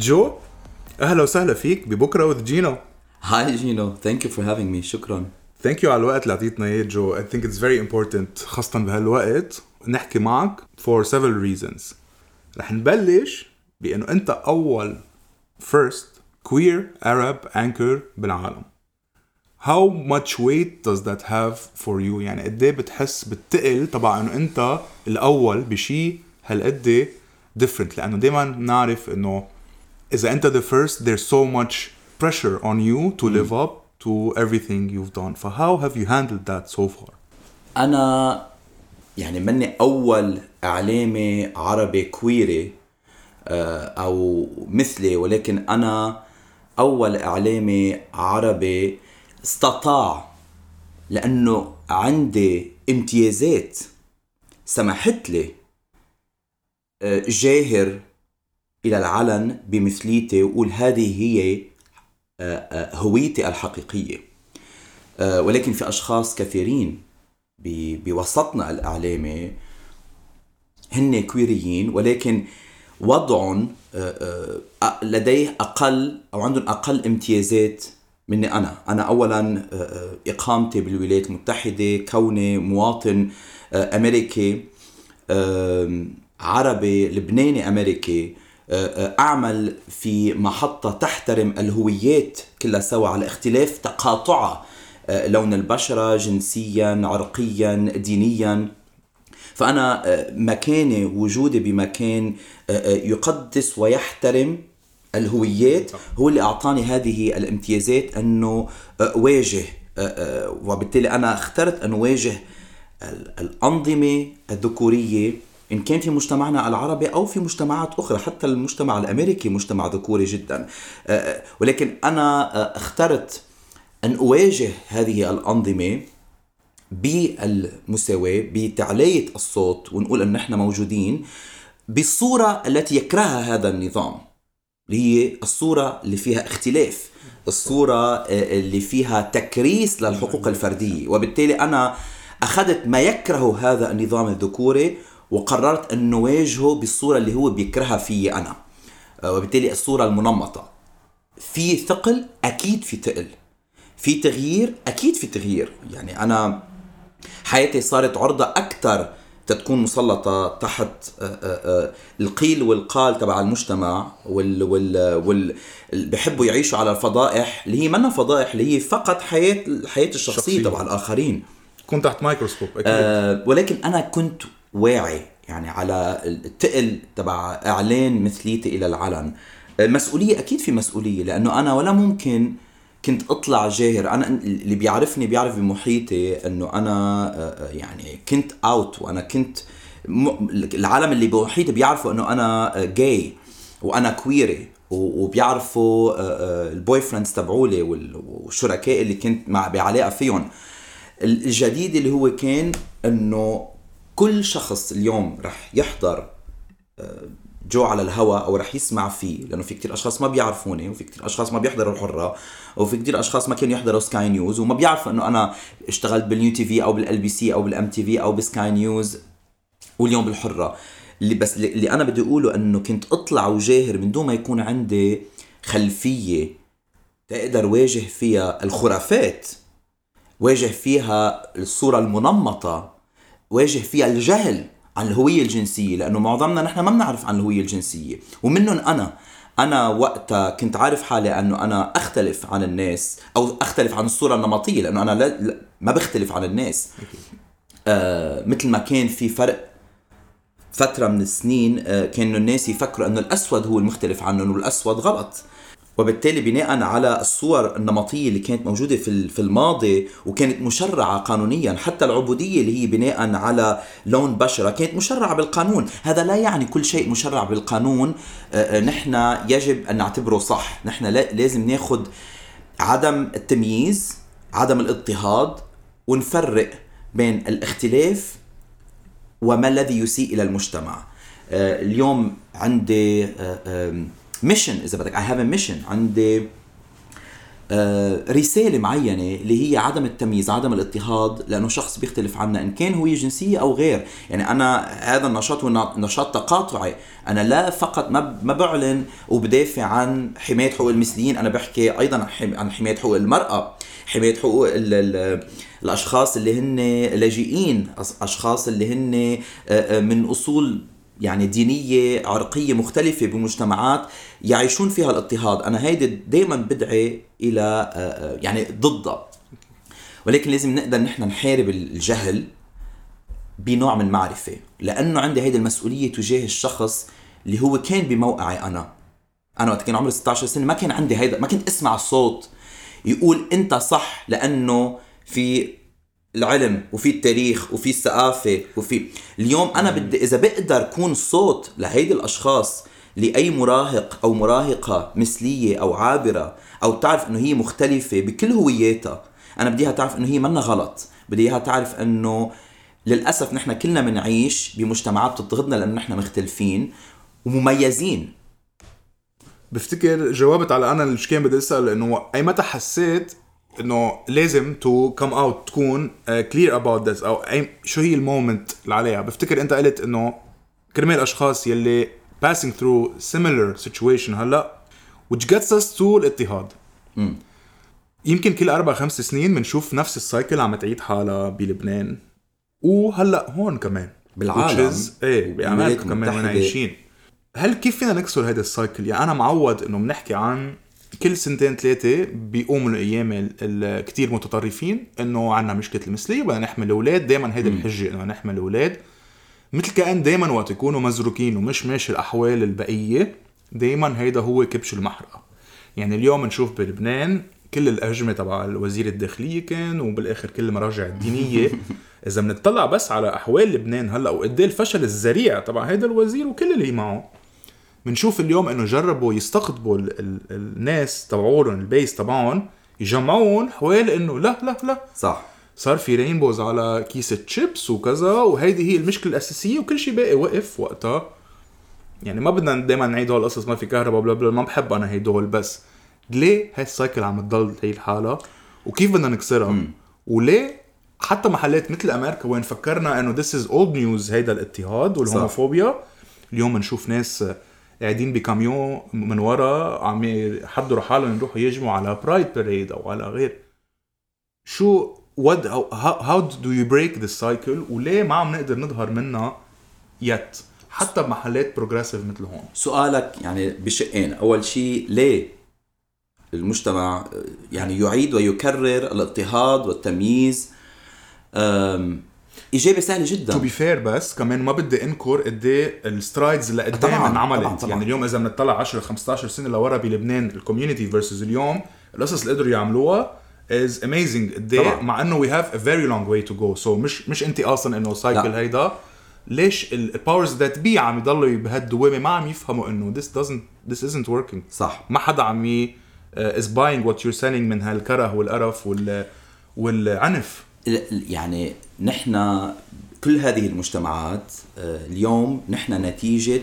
جو أهلا وسهلا فيك ببكرة with Gino. Hi Gino, thank you for having me شكرا. thank you على الوقت اللي اعطيتنا اياه جو؟ I think it's very important خاصة بهالوقت نحكي معك for several reasons. رح نبلش بإنه أنت أول first queer Arab anchor بالعالم. How much weight does that have for you يعني قد إيه بتحس بالتقل تبع إنه أنت الأول بشيء هالقد different لأنه دائما بنعرف إنه اذا انت the first there's so much pressure on you to live up to everything you've done. ف how have you handled that so far? أنا يعني مني أول اعلامي عربي كويري آه، أو مثلي ولكن أنا أول اعلامي عربي استطاع لأنه عندي امتيازات سمحت لي آه، جاهر إلى العلن بمثليتي وقول هذه هي آه، آه، هويتي الحقيقية. آه، ولكن في أشخاص كثيرين بوسطنا الإعلامي هن كويريين ولكن وضعهم لديه أقل أو عندهم أقل امتيازات مني اولا آه، آه، إقامتي بالولايات المتحدة، كوني مواطن أمريكي آم، عربي لبناني أمريكي. آه، آه، أعمل في محطة تحترم الهويات كلها سوا على اختلاف تقاطعها آه، لون البشرة جنسيا عرقيا دينيا. فأنا آه، مكاني وجودي بمكان يقدس ويحترم الهويات هو اللي أعطاني هذه الامتيازات آه، آه، وبالتالي أنا اخترت أن اواجه ال- الأنظمة إن كان في مجتمعنا العربي أو في مجتمعات أخرى حتى المجتمع الأمريكي مجتمع ذكوري جدا. آه، آه، ولكن أنا آه، اخترت أن أواجه هذه الأنظمة بالمساواة بتعلية الصوت ونقول أن نحن موجودين بالصورة التي يكرهها هذا النظام. اللي هي الصورة اللي فيها اختلاف الصورة اللي فيها تكريس للحقوق الفردية. وبالتالي أنا أخذت ما يكره هذا النظام الذكوري وقررت أن نواجهه بالصورة اللي هو بيكرهها في أنا. آه، وبالتالي الصورة المنمطة. في ثقل أكيد في ثقل. في تغيير أكيد في تغيير. يعني أنا حياتي صارت عرضة أكثر تكون مسلطة تحت آه، آه، القيل والقال تبع المجتمع وال وال وال بحبوا يعيشوا على الفضائح اللي هي منا فضائح اللي هي فقط حياة الحياة الشخصية شخصية. تبع الآخرين. كنت تحت مايكروسكوب أكيد. آه، ولكن أنا كنت واعي يعني على التقل تبع إعلان مثليتي إلى العلن المسؤوليه أكيد في مسؤولية لأنه أنا ولا ممكن كنت أطلع جاهر أنا اللي بيعرفني بيعرف بمحيطي إنه أنا آه، يعني كنت out وأنا كنت. العالم اللي بمحيطي بيعرفوا إنه أنا جاي وأنا كويري وبيعرفوا آه، آه، ال boyfriends تبعولي وال- والشركاء اللي كنت مع بعلاقة فيهم الجديد اللي هو كان إنه كل شخص اليوم رح يحضر آه، جو على الهواء أو رح يسمع فيه لأنه في كتير أشخاص ما بيعرفوني وفي كتير أشخاص ما بيحضروا الحرة وفي كتير أشخاص ما كانوا يحضروا سكاي نيوز وما بيعرفوا إنه أنا اشتغلت بال UTV أو بال LBC أو بال MTV أو بسكاي نيوز واليوم بالحرة. اللي بس اللي أنا بدي أقوله إنه كنت أطلع وجاهر من دون ما يكون عندي خلفية تقدر واجه فيها الخرافات واجه فيها الصورة المنمطة. واجه فيها الجهل عن الهوية الجنسية لأنه معظمنا نحن ما بنعرف عن الهوية الجنسية. ومنهم أنا. أنا وقتها كنت عارف حالي أنه أنا أختلف عن الناس أو أختلف عن الصورة النمطية لأنه أنا لا لا ما بختلف عن الناس. آه مثل ما كان في فرق فترة من السنين آه، كانوا الناس يفكروا أنه الأسود هو المختلف عنهم والأسود غلط. وبالتالي بناء على الصور النمطية اللي كانت موجودة في في الماضي وكانت مشرعة قانونيا حتى العبودية اللي هي بناء على لون بشرة كانت مشرعة بالقانون. هذا لا يعني كل شيء مشرع بالقانون. آه، آه، نحن يجب أن نعتبره صح. نحن لا- لازم ناخد عدم التمييز عدم الاضطهاد ونفرق بين الاختلاف وما الذي يسيء إلى المجتمع. آه، اليوم عندي ميشن إذا بدك. I have a mission. عندي آه، رسالة معينة اللي هي عدم التمييز عدم الاضطهاد لأنه شخص بيختلف عنا إن كان هوية جنسية أو غير. يعني أنا هذا النشاط هو نشاط تقاطعي. أنا لا فقط ما بعلن وبدافع عن حماية حقوق المثليين. أنا بحكي أيضا عن حماية حقوق المرأة حماية حقوق ال ال الأشخاص اللي هن لاجئين أشخاص اللي هن آه، آه، من أصول يعني دينية عرقية مختلفة بمجتمعات يعيشون فيها الاضطهاد. أنا هيدي دايما بدعي إلى آه، آه، يعني ضدها. ولكن لازم نقدر نحن نحارب الجهل بنوع من معرفة. لأنه عندي هيدي المسؤولية تجاه الشخص اللي هو كان بموقعي أنا. أنا وقت كان عمري 16 سنة ما كان عندي هيدا ما كنت أسمع الصوت يقول أنت صح لأنه في العلم وفي التاريخ وفي الثقافة وفي اليوم أنا بدي إذا بقدر كون صوت لهيدي الأشخاص لأي مراهق أو مراهقة مثلية أو عابرة أو تعرف إنه هي مختلفة بكل هوياتها أنا بدي إياها تعرف إنه هي منا غلط بدي إياها تعرف إنه للأسف نحن كلنا بنعيش بمجتمعات بتضغطنا لأنه نحن مختلفين ومميزين. بفتكر جاوبت على أنا اللي كان بدي أسأل إنه أي متى حسيت إنه لازم to come out تكون clear about this أو أي شو هي ال moment اللي عليها. بفتكر أنت قلت إنه كرمال الاشخاص يلي passing through similar situation هلأ which gets us to الاضطهاد. م. يمكن كل أربع خمس سنين بنشوف نفس ال cycle عم تعيد حالها بلبنان. وهلأ هون كمان بالعالم. إيه بأمريكا كمان عايشين. هل كيف فينا نكسر هذا ال cycle يعني أنا معود إنه بنحكي عن كل سنتين ثلاثة بيقوموا الأيام الكتير متطرفين إنه عنا مشكلة المثلية بدنا نحمل أولاد دائما هيدي الحجة إنه نحمل أولاد مثل كأن دائما وقت يكونوا مزروكين ومش ماشي الأحوال البقية دائما هيدا هو كبش المحرقة. يعني اليوم نشوف بلبنان كل الأهجمة تبع الوزير الداخلية كان وبالآخر كل المراجع الدينية. إذا بنطلع بس على أحوال لبنان هلأ وقد الفشل الذريع تبع هيدا الوزير وكل اللي معه. بنشوف اليوم إنه جربوا يستقطبوا ال ال الناس تبعولهم البيس تبعهم يجمعون حوالي إنه لا لا لا. صح. صار في rainbows على كيسة شيبس وكذا وهيدي هي المشكلة الأساسية وكل شيء باقي وقف وقتها. يعني ما بدنا دائما نعيد هول القصص ما في كهرباء بلا بلا ما بحب أنا هيدول بس ليه هاي ال cycle عم تضل هي الحالة؟ وكيف بدنا نكسرها؟ وليه حتى محلات مثل أمريكا وين فكرنا إنه this is old news هيدا الاضطهاد وال homophobia اليوم بنشوف ناس قاعدين بكاميون من ورا عم يحضروا حالهم يروحوا يهجموا على pride parade أو على غير. شو what how do you break this cycle وليه ما عم نقدر نظهر منها yet حتى بمحلات progressive مثل هون. سؤالك يعني بشقين. أول شيء ليه المجتمع يعني يعيد ويكرر الاضطهاد والتمييز؟ اجابه سهله جدا. to be fair بس كمان ما بدي انكر قد إيه ال strides اللي قدام انعملت. طبعاً. طبعاً. يعني اليوم إذا بنطلع 10 15 سنة لورا بلبنان ال community versus اليوم القصص اللي قدروا يعملوها is amazing قد إيه مع إنه we have a very long way to go so مش مش انت أصلا إنه سايكل هيدا. ليش ال powers that be عم يضلوا بهالدوامة؟ ما عم يفهموا إنه this doesn't this isn't working. صح. ما حدا عم ي is buying what you're selling من هالكره والقرف وال والعنف. يعني نحن كل هذه المجتمعات آه، اليوم نحن نتيجة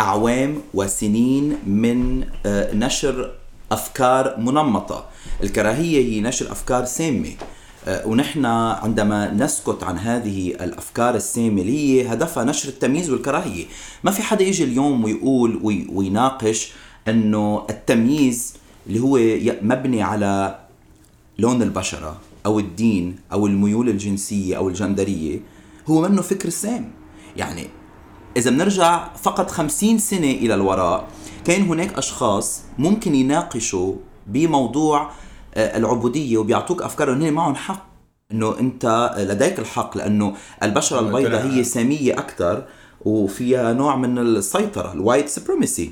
أعوام وسنين من آه، نشر أفكار منمطة. الكراهية هي نشر أفكار سامة. آه، ونحن عندما نسكت عن هذه الأفكار السامة اللي هي هدفها نشر التمييز والكراهية، ما في حدا يجي اليوم ويقول ويناقش إنه التمييز اللي هو مبني على لون البشرة أو الدين أو الميول الجنسية أو الجندرية هو منه فكر سام. يعني إذا بنرجع فقط خمسين سنة إلى الوراء كان هناك أشخاص ممكن يناقشوا بموضوع آه، العبودية وبيعطوك أفكار إنه معهم حق إنه أنت لديك الحق لأنه البشرة البيضاء هي سامية أكثر وفيها نوع من السيطرة ال white supremacy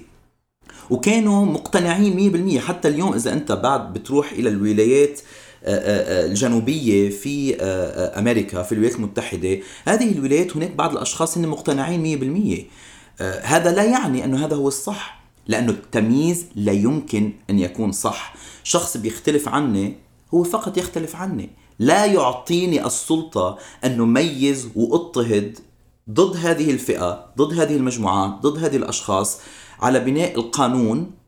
وكانوا مقتنعين 100% حتى اليوم إذا أنت بعد بتروح إلى الولايات الجنوبية في أمريكا في الولايات المتحدة. هذه الولايات هناك بعض الأشخاص هن مقتنعين 100% هذا لا يعني أنه هذا هو الصح لأنه التمييز لا يمكن أن يكون صح. شخص بيختلف عني هو فقط يختلف عني. لا يعطيني السلطة أن نميز وأضطهد ضد هذه الفئة ضد هذه المجموعات ضد هذه الأشخاص على بناء القانون آه،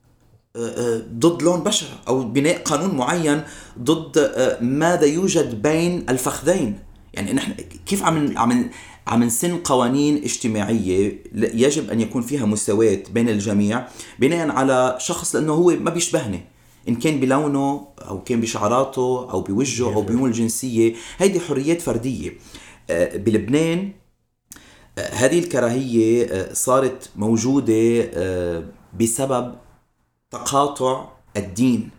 ضد لون بشرة أو بناء قانون معين ضد آه، ماذا يوجد بين الفخذين. يعني نحن كيف عم عم عم نسن قوانين اجتماعية؟ يجب أن يكون فيها مساواة بين الجميع بناء على شخص لأنه هو ما بيشبهني إن كان بلونه أو كان بشعراته أو بوجهه أو بميول جنسية هيدي حريات فردية. آه، بلبنان هذه الكراهية صارت موجودة بسبب تقاطع الدين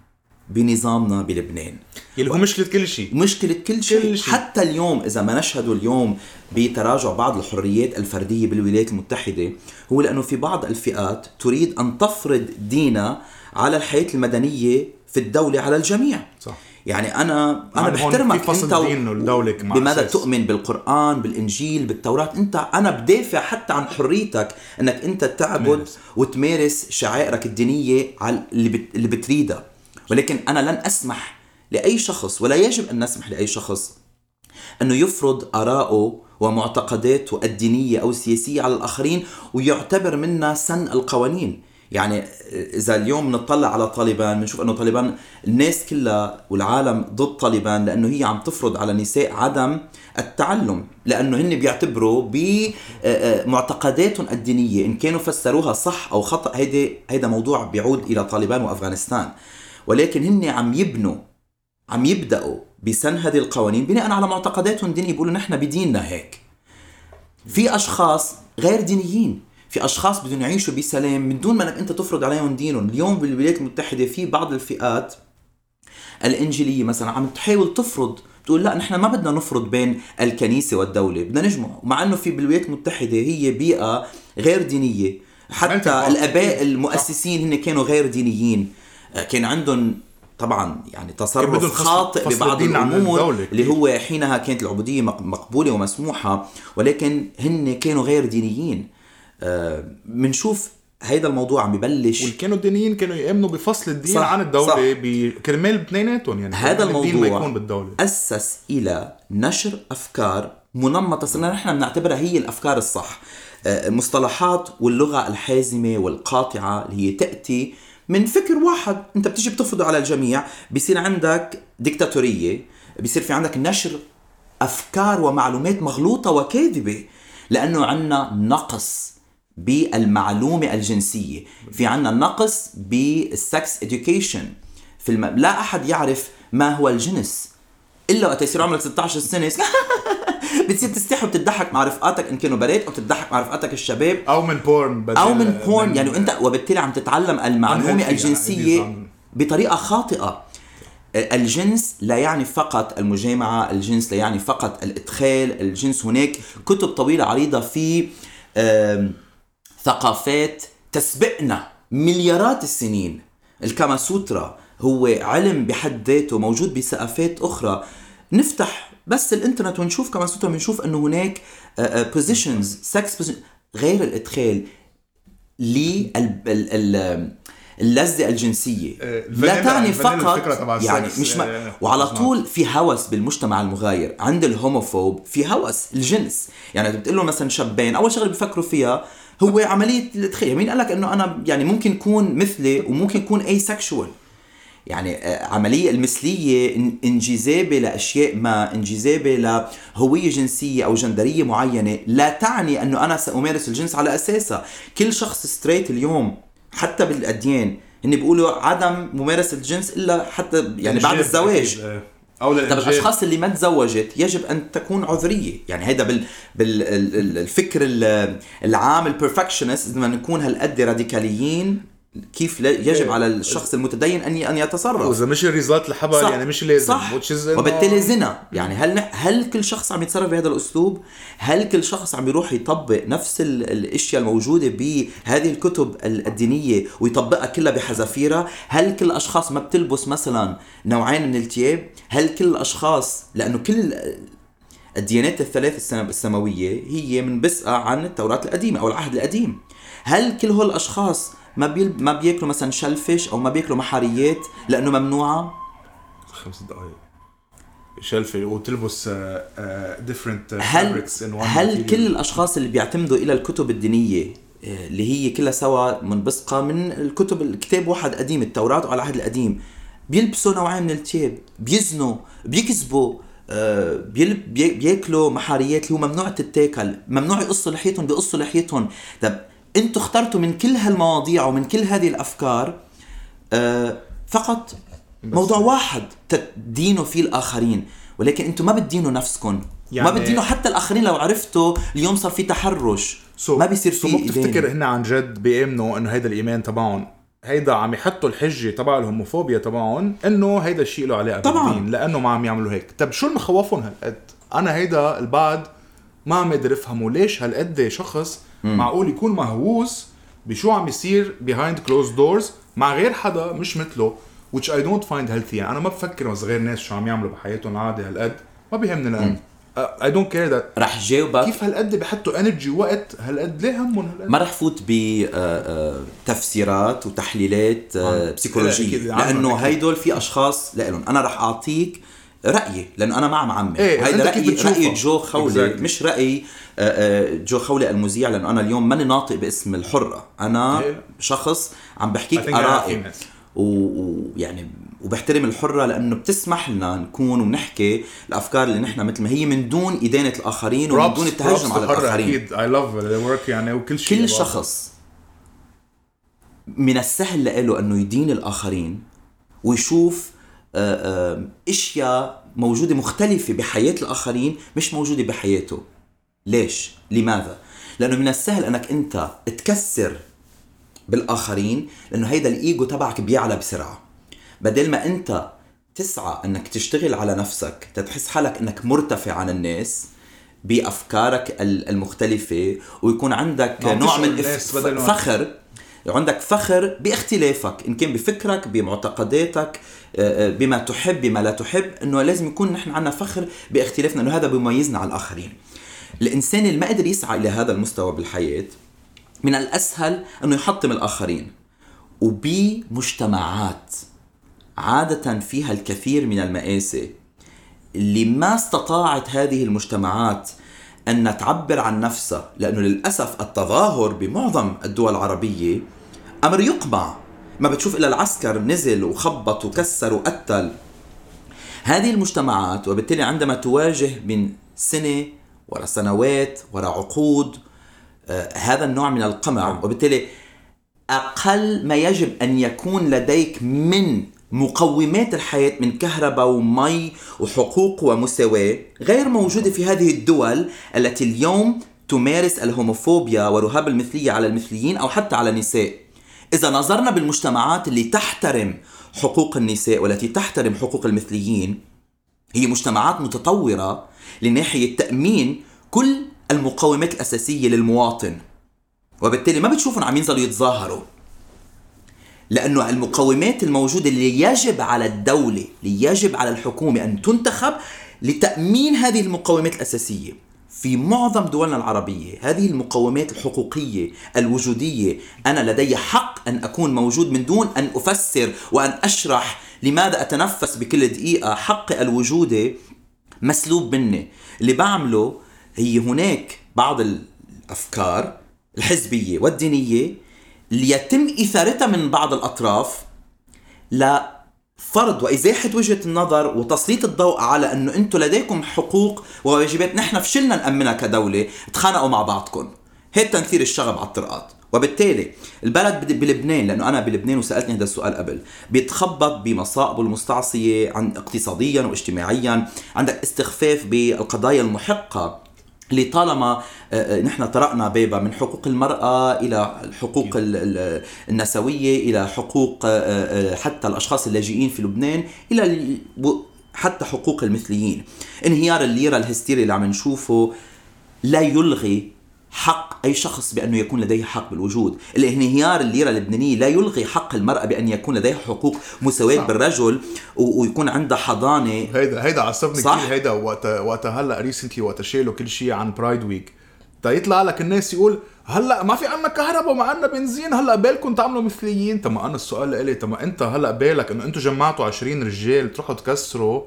بنظامنا بلبنان. يلي هو مشكلة كل شيء. مشكلة كل شيء. شيء. حتى اليوم إذا ما نشهد اليوم بتراجع بعض الحريات الفردية بالولايات المتحدة هو لأنه في بعض الفئات تريد أن تفرض دينها على الحياة المدنية في الدولة على الجميع. صح. يعني أنا أنا بحترمك. أنت الدولة بماذا تؤمن بالقرآن بالإنجيل بالتوراة؟ انت أنا بدافع حتى عن حريتك إنك أنت تعبد تمارس. وتمارس شعائرك الدينية على اللي بت... اللي بتريدها. ولكن أنا لن أسمح لأي شخص ولا يجب أن نسمح لأي شخص انه يفرض آراءه ومعتقداته الدينية أو السياسية على الآخرين ويعتبر منا سن القوانين. يعني إذا اليوم نطلع على طالبان بنشوف إنه طالبان الناس كلها والعالم ضد طالبان لأنه هي عم تفرض على النساء عدم التعلم لأنه هن بيعتبروا بمعتقداتهم الدينية إن كانوا فسروها صح أو خطأ هيدا هيدا موضوع بيعود إلى طالبان وأفغانستان. ولكن هن عم يبنوا عم يبدأوا بسن هذه القوانين بناء على معتقداتهم الدينية بيقولوا نحن بديننا هيك. في أشخاص غير دينيين. في أشخاص بدهم يعيشوا بسلام من دون ما انك أنت تفرض عليهم دينهم. اليوم بالولايات المتحدة في بعض الفئات الإنجيلية مثلا عم تحاول تفرض بتقول لا نحن ما بدنا نفرض بين الكنيسة والدولة بدنا نجمع مع إنه في بالولايات المتحدة هي بيئة غير دينية. حتى الأباء المؤسسين هن كانوا غير دينيين. كان عندهم طبعا يعني تصرف خاطئ ببعض الأمور اللي هو حينها كانت العبودية مقبولة ومسموحة ولكن هن كانوا غير دينيين. بنشوف آه هيدا الموضوع عم يبلش. واللي كانوا الدينيين كانوا يامنوا بفصل الدين صح عن الدولة بكرمال اثنيناتهم يعني هذا الموضوع الدين ما يكون بالدولة. أسس إلى نشر أفكار منمطة صرنا نحن بنعتبرها هي الأفكار الصح. المصطلحات آه، واللغة الحازمة والقاطعة اللي هي تأتي من فكر واحد. أنت بتيجي بتفرضه على الجميع بصير عندك ديكتاتورية بصير في عندك نشر أفكار ومعلومات مغلوطة وكاذبة لأنه عندنا نقص. بالمعلومة الجنسية. في عندنا نقص بال sex education في الم... لا أحد يعرف ما هو الجنس. إلا وقت يصير عمرك 16 سنة. بتصير تستحي وبتضحك مع رفقاتك إن كانوا بنات أو بتضحك مع رفقاتك الشباب. أو من porn أو من porn يعني أنت وبالتالي عم تتعلم المعلومة الجنسية بطريقة خاطئة. الجنس لا يعني فقط المجامعة الجنس لا يعني فقط الإدخال الجنس هناك. كتب طويلة عريضة في ثقافات تسبقنا مليارات السنين. الكاما سوترا هو علم بحد ذاته موجود بثقافات أخرى. نفتح بس الإنترنت ونشوف كما سوترا بنشوف إنه هناك بوزيشنز سكس غير الإدخال لل اللذة الجنسية. آه، لا تعني فقط يعني مش ما آه، وعلى طول في هوس بالمجتمع المغاير عند ال homophobe في هوس الجنس. يعني بتقول له مثلا شابين أول شغلة بيفكروا فيها هو عملية التخيل مين قال لك إنه أنا يعني ممكن يكون مثلي وممكن يكون asexual يعني آه، عملية المثلية انجذابه لأشياء ما انجذابه لهوية جنسية أو جندرية معينة لا تعني أنه أنا سأمارس الجنس على أساسها. كل شخص straight اليوم حتى بالأديان هن بيقولوا عدم ممارسة الجنس إلا حتى يعني بعد الزواج. أو طب الأشخاص اللي ما تزوجت يجب أن تكون عذرية. يعني هيدا بال بالفكر العام ال perfectionist بدنا نكون هالقد راديكاليين كيف يجب على الشخص المتدين أن أن يتصرف. واذا مش ال result الحبل يعني مش لازم صح. وبالتالي زنا. يعني هل هل كل شخص عم يتصرف بهذا الأسلوب؟ هل كل شخص عم يروح يطبق نفس الأشياء الموجودة بهذه الكتب الدينية ويطبقها كلها بحذافيرها؟ هل كل الأشخاص ما بتلبس مثلا نوعين من الثياب؟ هل كل الأشخاص لأنه كل الديانات الثلاث السماوية هي منبثقه عن التوراة القديمة أو العهد القديم. هل كل هول الأشخاص ما بيل... ما بياكلوا مثلا شلفش أو ما بياكلوا محاريات لأنه ممنوعة؟ خمس دقائق شلفة وتلبس ديفرنت هل هل كل الأشخاص اللي بيعتمدوا إلى الكتب الدينية آه، اللي هي كلها سوا منبثقة من الكتب الكتاب واحد قديم التوراة وعلى العهد القديم بيلبسوا نوعين من الثياب بيزنوا بيكذبوا آه، بياكلوا محاريات اللي هو ممنوع تتاكل ممنوع يقصوا لحيتهم بيقصوا لحيتهم. طب أنتوا اخترتوا من كل هالمواضيع ومن كل هذه الأفكار آه، فقط موضوع واحد تدينوا فيه الآخرين. ولكن أنتم ما بتدينوا نفسكم. يعني ما بتدينوا حتى الآخرين لو عرفتوا اليوم صار في تحرش. So, ما بيصير في بتفتكر. هن عن جد بيأمنوا إنه هيدا الإيمان تبعهم؟ هيدا عم يحطوا الحجة تبع ال homophobia تبعهم إنه هيدا الشيء له علاقة طبعاً. بالدين لأنه ما عم يعملوا هيك. طب شو اللي مخوفهم هالقد؟ أنا هيدا البعد ما عم قادر افهمه ليش هالقد شخص معقول يكون مهووس بشو عم يصير behind closed doors مع غير حدا مش مثله which I don't find healthy. يعني أنا ما بفكر بس غير ناس شو عم يعملوا بحياتهم عادي هالقد ما بيهمني الان I don't care that. رح جاوبك. كيف هالقد بحطوا energy وقت هالقد؟ ليه همهم هالقد؟ ما رح فوت بتفسيرات وتحليلات آه، آه. بسيكولوجيه أكيد، عنهم لأنه. هيدول في أشخاص لهم أنا رح أعطيك رأيي لأنه أنا ما عم عمم إيه، هيدا رايي؟ راي جو خولي exactly. مش راي آه، آه، جو خولي المذيع لأنه أنا اليوم ماني ناطق باسم الحرة. أنا. شخص عم بحكيك ارائي ويعني وبحترم الحرة لأنه بتسمح لنا نكون ونحكي الأفكار اللي نحن مثل ما هي من دون إدانة الآخرين ومن دون التهجم على الآخرين. أكيد. I love work يعني وكل شيء كل شخص من السهل له أنه يدين الآخرين ويشوف آه، آه، أشياء موجودة مختلفة بحياة الآخرين مش موجودة بحياته. ليش؟ لماذا؟ لأنه من السهل أنك أنت تكسر بالآخرين لأنه هيدا الإيجو تبعك بيعلى بسرعة. بدل ما أنت تسعى أنك تشتغل على نفسك تتحس حالك أنك مرتفع عن الناس بأفكارك ال- المختلفة ويكون عندك نوع من فخر. عندك فخر باختلافك إن كان بفكرك بمعتقداتك آه، آه، بما تحب بما لا تحب إنه لازم يكون نحن عندنا فخر باختلافنا انه هذا بيميزنا عن الآخرين. الإنسان اللي ما قدر يسعى إلى هذا المستوى بالحياة من الأسهل إنه يحطم الآخرين وبمجتمعات عادة فيها الكثير من المآسي. اللي ما استطاعت هذه المجتمعات أن تعبر عن نفسها لأنه للأسف التظاهر بمعظم الدول العربية أمر يقمع. ما بتشوف إلا العسكر نزل وخبط وكسر وقتل. هذه المجتمعات وبالتالي عندما تواجه من سنة وراء سنوات وراء عقود آه هذا النوع من القمع. وبالتالي أقل ما يجب أن يكون لديك من مقومات الحياة من كهرباء ومي وحقوق ومساواة غير موجودة في هذه الدول التي اليوم تمارس الهوموفوبيا ورهاب المثلية على المثليين أو حتى على النساء. إذا نظرنا بالمجتمعات اللي تحترم حقوق النساء والتي تحترم حقوق المثليين هي مجتمعات متطورة لناحية تأمين كل المقومات الأساسية للمواطن. وبالتالي ما بتشوفهم عم ينزلوا يتظاهروا. لأنه المقومات الموجودة اللي يجب على الدولة اللي يجب على الحكومة أن تنتخب لتأمين هذه المقومات الأساسية. في معظم دولنا العربية هذه المقومات الحقوقية الوجودية أنا لدي حق أن أكون موجود من دون أن أفسر وأن أشرح لماذا أتنفس بكل دقيقة حقي الوجودي مسلوب مني. اللي بعمله هي هناك بعض الأفكار الحزبية والدينية اللي يتم إثارتها من بعض الأطراف لفرض وإزاحة وجهة النظر وتسليط الضوء على أنه أنتم لديكم حقوق وواجبات. نحن فشلنا نأمنها كدولة تخانقوا مع بعضكم. هيك تنثير الشغب على الطرقات. وبالتالي البلد بلبنان لأنه أنا بلبنان وسألتني هذا السؤال قبل بيتخبط بمصائبه المستعصية عن اقتصاديا واجتماعيا عندك استخفاف بالقضايا المحقة اللي طالما آه، آه، نحن طرقنا بابا من حقوق المرأة إلى ال- النسوية إلى حقوق آه، حتى الأشخاص اللاجئين في لبنان إلى حتى حقوق المثليين. انهيار الليرة الهستيري اللي عم نشوفه لا يلغي حق أي شخص بأنه يكون لديه حق بالوجود. الانهيار الليرة اللبنانية لا يلغي حق المرأة بأن يكون لديها حقوق مساواة. بالرجل و- ويكون عندها حضانة. هيدا هيدا عصبني صح. كثير هيدا وقت وقت هلأ recently وقت شالوا كل شيء عن pride week تا يطلع لك الناس يقول هلأ ما في عنا كهرباء وما عنا بنزين هلأ بالكم تعملوا مثليين. طب ما أنا السؤال طب ما أنت هلأ بالك إنه أنتم جمعتوا 20 رجال تروحوا تكسروا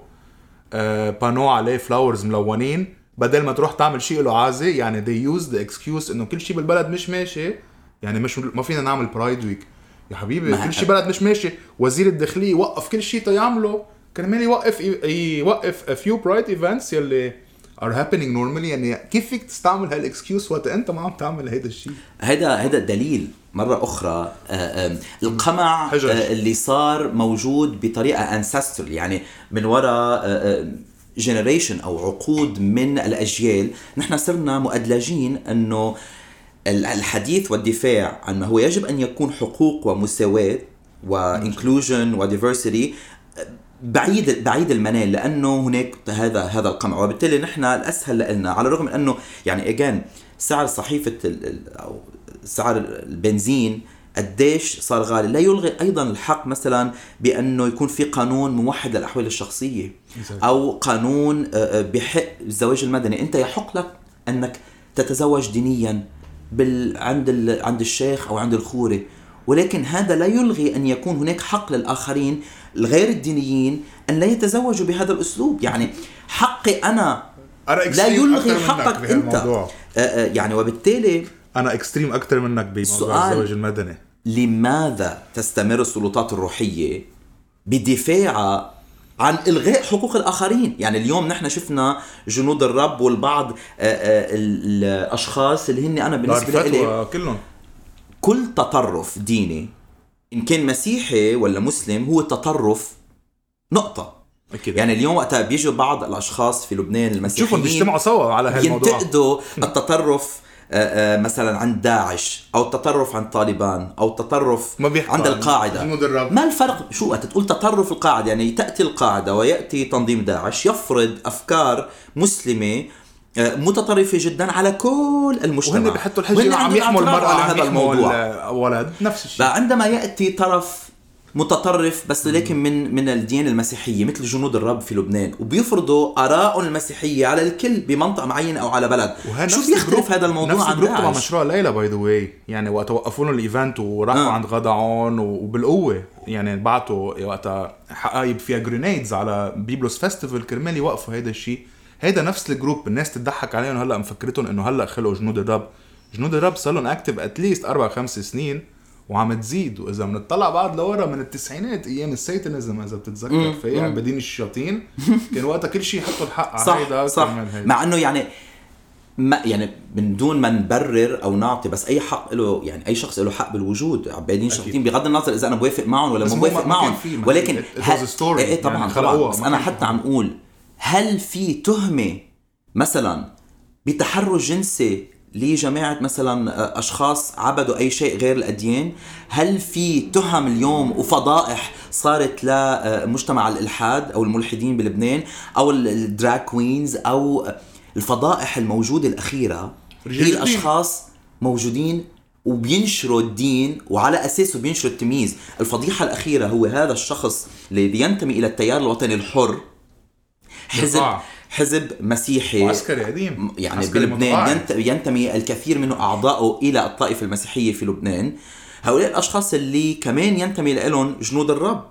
آه بانو عليه flowers ملونين بدل ما تروح تعمل شيء له عازه يعني they use the excuse إنه كل شيء بالبلد مش ماشي. يعني مش ما فينا نعمل pride week يا حبيبي كل شيء بلد مش ماشي. وزير الداخلية وقف كل شيء تيعمله. كرمال يوقف يوقف a few pride events يلي are happening normally يعني كيف فيك تستعمل هال excuse وقت أنت ما عم تعمل هيدا الشيء؟ هذا هذا دليل مرة أخرى. آه، القمع حجج. آه، اللي صار موجود بطريقة ancestral يعني من وراء generation أو عقود من الأجيال نحن صرنا مؤدلجين ال- الحديث والدفاع عن ما هو يجب أن يكون حقوق ومساواة وانكلوجن وديفرسيتي بعيد بعيد المنال لأنه هناك هذا هذا القمع. وبالتالي نحن الأسهل لنا على الرغم من أنه يعني اجان سعر صحيفة أو سعر البنزين قديش صار غالي. لا يلغي أيضا الحق مثلا بأنه يكون في قانون موحد للأحوال الشخصية أو قانون آه، آه، بحق الزواج المدني. أنت يحق لك أنك تتزوج دينيا بال عند ال... عند الشيخ أو عند الخوره ولكن هذا لا يلغي أن يكون هناك حق للآخرين الغير الدينيين أن لا يتزوجوا بهذا الأسلوب. يعني حقي أنا أنا لا يلغي حقك أنت. آه، يعني وبالتالي أنا اكستريم أكثر منك بموضوع الزواج المدني. لماذا تستمر السلطات الروحية بدفاعها عن إلغاء حقوق الآخرين؟ يعني اليوم نحن شفنا جنود الرب والبعض آه، آه، ال- الأشخاص اللي هن أنا بالنسبة لي كلهم. كل تطرف ديني إن كان مسيحي ولا مسلم هو تطرف نقطة. أكيد. يعني اليوم وقتها بيجوا بعض الأشخاص في لبنان المسيحيين شوفهم بيجتمعوا سوا على هالموضوع. ينتقدوا التطرف مثلا عند داعش أو التطرف عند طالبان أو التطرف ما عند عن القاعدة. الرب. ما الفرق؟ شو وقت تقول تطرف القاعدة؟ يعني تأتي القاعدة ويأتي تنظيم داعش يفرض أفكار مسلمة آه، متطرفة جدا على كل المجتمع. وهن بحطوا الحجة وهن إنه عم عندهم يحموا المرأة على هذا الموضوع. الولد نفس الشيء. عندما يأتي طرف متطرف بس لكن من من الديانة المسيحية مثل جنود الرب في لبنان. وبيفرضوا ارائهم المسيحية على الكل بمنطقة معينة أو على بلد. شو بيختلف هذا الموضوع نفس عن تبع مشروع ليلى باي ذا واي يعني وقت وقفوا لهم ال event وراحوا آه. عند غدعون وبالقوة. يعني بعتوا وقتها حقايب فيها grenades على بيبلوس festival كرمال يوقفوا هيدا الشيء هيدا نفس ال group الناس تضحك عليهم. هلأ مفكرتهم إنه هلأ خلقوا جنود الرب. جنود الرب صار لهم active at least أربع خمس سنين. وعم تزيد. وإذا بنطلع بعد لورا من التسعينات أيام ال satanism إذا بتتذكر في عبادين الشياطين كان وقتها كل شيء يحطوا الحق على صح هيدا صح. هيدا. مع إنه يعني ما يعني من دون ما نبرر أو نعطي بس أي حق له يعني أي شخص له حق بالوجود. عبادين شياطين بغض النظر إذا أنا بوافق معهم ولا مو بوافق معهم. ولكن ه- story. إيه طبعا يعني طبعا. بس أنا حتى عم أقول هل في تهمة مثلا بتحرش جنسي لجماعة مثلا أشخاص عبدوا أي شيء غير الأديان هل في تهم اليوم وفضائح صارت لمجتمع الإلحاد أو الملحدين بلبنان أو الدراك كوينز أو الفضائح الموجودة الأخيرة هي. الأشخاص موجودين وبينشروا الدين وعلى اساسه بينشروا التمييز، الفضيحة الأخيرة هو هذا الشخص اللي بينتمي إلى التيار الوطني الحر حزب. حزب مسيحي. معسكري قديم. يعني عسكري بلبنان ينتمي الكثير من اعضائه إلى الطائفة المسيحية في لبنان. هؤلاء الأشخاص اللي كمان ينتمي لهم جنود الرب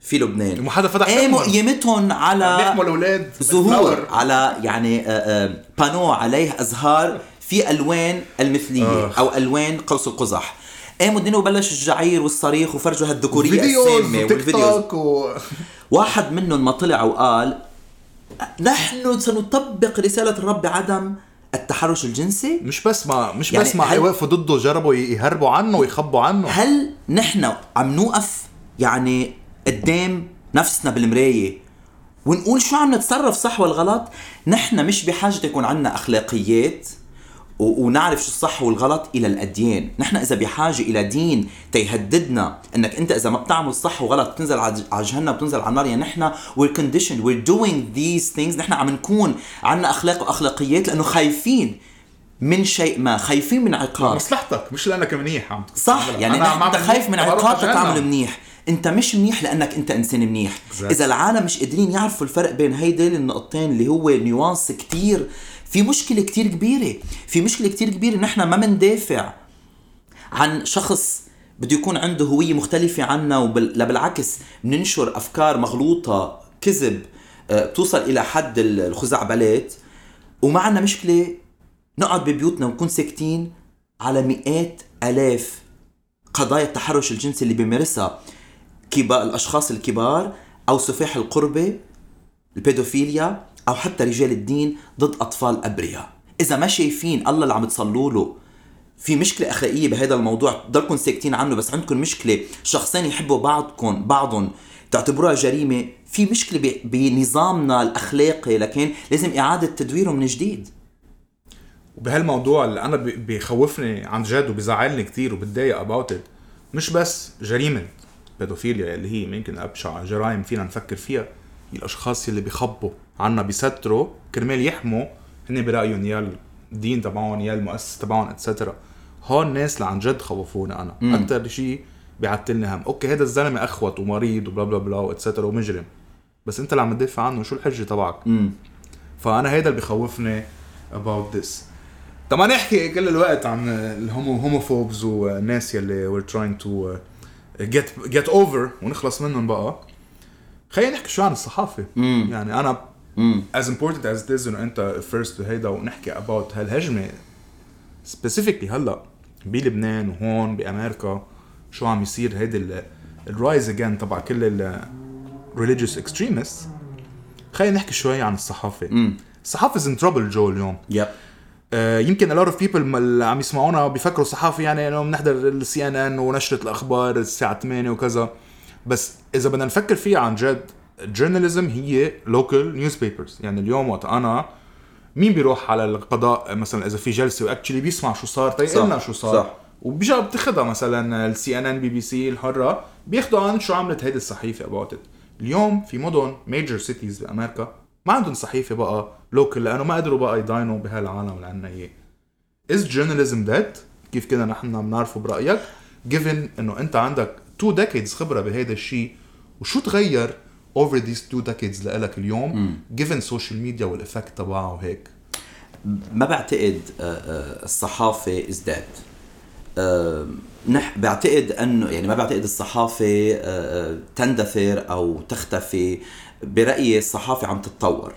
في لبنان. وما حدا فتح فمهم. قيمتهم على بيحموا الاولاد ظهور على يعني آه، آه، بانو عليه أزهار في ألوان المثلية آخ. أو ألوان قوس القزح. قاموا الدنيا وبلش الجعير والصريخ وفرجوا هالذكوريه السامة والفيديوز. و... واحد منهم ما طلع وقال نحن سنطبق رسالة الرب بعدم التحرش الجنسي؟ مش بس ما مش يعني بس ما حيوقفوا ضده جربوا يهربوا عنه ويخبوا عنه. هل نحن عم نوقف يعني قدام نفسنا بالمراية ونقول شو عم نتصرف صح والغلط؟ نحن مش بحاجة يكون عنا أخلاقيات. و- ونعرف شو الصح والغلط إلى الأديان، نحن إذا بحاجة إلى دين تيهددنا إنك أنت إذا ما بتعمل صح وغلط بتنزل على جهنم بتنزل على النار يعني نحن we're conditioned we're doing these things. نحن عم نكون عنا أخلاق وأخلاقيات لأنه خايفين من شيء ما، خايفين من عقاب. مصلحتك مش لأنك منيح عم صح يعني أنا أنت خايف من عقاب. تعمل منيح. أنت مش منيح لأنك أنت إنسان منيح. Exactly. إذا العالم مش قادرين يعرفوا الفرق بين هيدي النقطتين اللي هو نيوانس كتير في مشكلة كتير كبيرة. في مشكلة كتير كبيرة نحن ما مندافع عن شخص بده يكون عنده هوية مختلفة عنا وبال... لا بالعكس بننشر أفكار مغلوطة كذب آه، بتوصل إلى حد ال- الخزعبلات. وما عنا مشكلة نقعد ببيوتنا ونكون ساكتين على مئات آلاف قضايا التحرش الجنسي اللي بيمارسها كبار الأشخاص الكبار أو سفاح القربة البيدوفيليا. أو حتى رجال الدين ضد أطفال أبرياء. إذا ما شايفين الله اللي عم تصلوا له في مشكلة أخلاقية بهذا الموضوع ضلكم ساكتين عنه بس عندكم مشكلة. شخصين يحبوا بعضكم بعضهم تعتبروها جريمة. في مشكلة بنظامنا الأخلاقي لكن لازم إعادة تدويره من جديد. وبهالموضوع اللي أنا بي- بيخوفني عن جد وبيزعلني كتير وبتضايق about it مش بس جريمة بيدوفيليا اللي هي يمكن أبشع جرائم فينا نفكر فيها. الأشخاص اللي بيخبوا عنا بيستروا كرمال يحموا هن برأيهم يا الدين تبعهم يا المؤسسه تبعهم etcetera هون الناس اللي عن جد خوفوني أنا. أكثر شيء بيعتلني هم. okay هذا الزلمة أخوت ومريض و blah blah blah و etcetera ومجرم. بس أنت اللي عم تدافع عنه شو الحجة تبعك؟ فأنا هيدا اللي بخوفني about this. طب ما نحكي كل الوقت عن ال homo homophobes والناس يلي we're trying to uh, get get over ونخلص منهم بقى. خلينا نحكي شوي عن الصحافة. يعني أنا as important as it is إنه أنت first هيدا ونحكي about هالهجمة. Specifically هلأ بلبنان وهون بأمريكا شو عم يصير هيدي ال rise again تبع كل ال religious extremists. خلينا نحكي شوي عن الصحافة. الصحافة is in trouble جو اليوم. yep آه، يمكن a lot of people اللي عم يسمعونا بيفكروا صحافي يعني إنه بنحضر السي ان ان ونشرة الأخبار الساعة 8 وكذا. بس إذا بدنا نفكر فيها عن جد journalism هي local newspapers. يعني اليوم وقت أنا مين بيروح على القضاء؟ مثلا إذا في جلسة و actually بيسمع شو صار تيقول لنا صح، شو صار؟ صح. وبيجا بتاخذها مثلا السي ان ان بي بي سي الحرة بياخذوا عن شو عملت هيدي الصحيفة about اليوم في مدن major cities بأمريكا ما عندهم صحيفة بقى local لأنه ما قدروا بقى يداينوا بهالعالم اللي عنا إياه. is journalism dead كيف كنا نحن بنعرفه برأيك؟ Given إنه أنت عندك two decades خبرة بهذا الشيء وشو تغير over these two decades لإلك اليوم given social media وال effect تبعه وهيك ما بعتقد آه، آه، is dead. آه، نح بعتقد انه يعني ما بعتقد الصحافة آه، تندثر أو تختفي. برأيي الصحافة عم تتطور.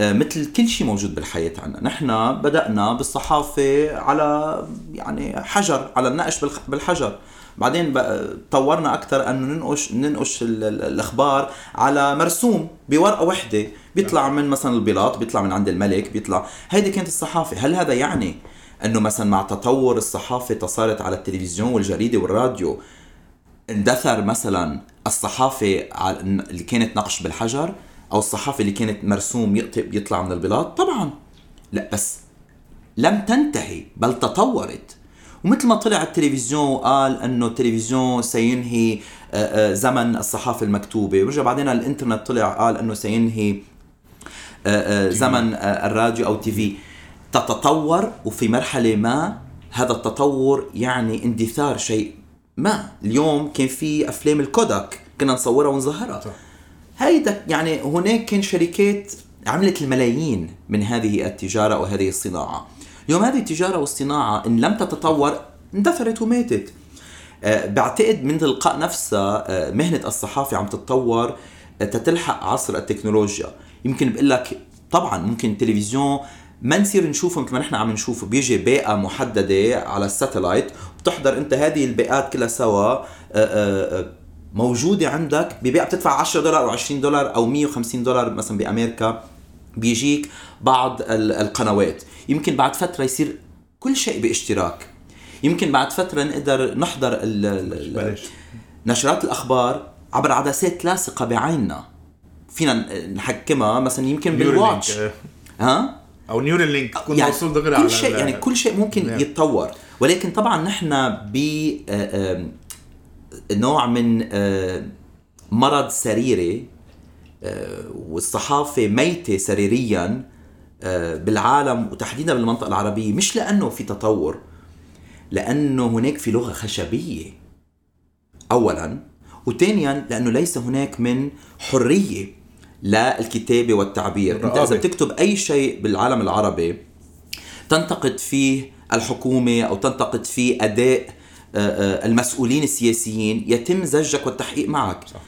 مثل كل شيء موجود بالحياة عنا. نحن بدأنا بالصحافة على يعني حجر على النقش بالحجر. بعدين طورنا أكثر أنه ننقش ننقش ال- ال- الأخبار على مرسوم بورقة وحدة. بيطلع من مثلا البلاط بيطلع من عند الملك بيطلع. هيدي كانت الصحافة. هل هذا يعني أنه مثلا مع تطور الصحافة صارت على التلفزيون والجريدة والراديو اندثر مثلا الصحافة على- اللي كانت نقش بالحجر؟ أو الصحافة اللي كانت مرسوم يطلع من البلاط؟ طبعا. لا بس لم تنتهي بل تطورت. ومثل ما طلع التلفزيون وقال إنه التلفزيون سينهي زمن الصحافة المكتوبة. ورجع بعدين الإنترنت طلع قال إنه سينهي زمن الراديو أو تي في. تتطور وفي مرحلة ما هذا التطور يعني اندثار شيء ما. اليوم كان في أفلام الكوداك كنا نصورها ونظهرها. هيدا يعني هناك كان شركات عملت الملايين من هذه التجارة وهذه الصناعة. اليوم هذه التجارة والصناعة إن لم تتطور اندثرت وماتت. آه، بعتقد من تلقاء نفسها آه، مهنة الصحافة عم تتطور آه، تتلحق عصر التكنولوجيا. يمكن بقول لك طبعا ممكن التلفزيون ما نصير نشوفه مثل ما نحن عم نشوفه. بيجي باقة محددة على الساتلايت وبتحضر أنت هذه الباقات كلها سوا موجودة عندك بباقة بتدفع 10 دولار أو 20 دولار أو 150 دولار مثلا بأمريكا بيجيك بعض ال- القنوات. يمكن بعد فترة يصير كل شيء باشتراك. يمكن بعد فترة نقدر نحضر ال- ال- ال- بلاش. نشرات الأخبار عبر عدسات لاصقة بعيننا. فينا نحكمها مثلا يمكن بالواتش آه، ها؟ أو Neuralink تكون يعني دغري كل شيء يعني كل شيء ممكن نعم. يتطور. ولكن طبعا نحن ب آه، نوع من آه، مرض سريري آه، والصحافة ميتة سريريا آه، بالعالم وتحديدا بالمنطقة العربية مش لأنه في تطور لأنه هناك في لغة خشبية أولا وثانيا لأنه ليس هناك من حرية للكتابة والتعبير إذا الرقابة. بتكتب أي شيء بالعالم العربي تنتقد فيه الحكومة أو تنتقد فيه آه، المسؤولين السياسيين يتم زجك والتحقيق معك صح.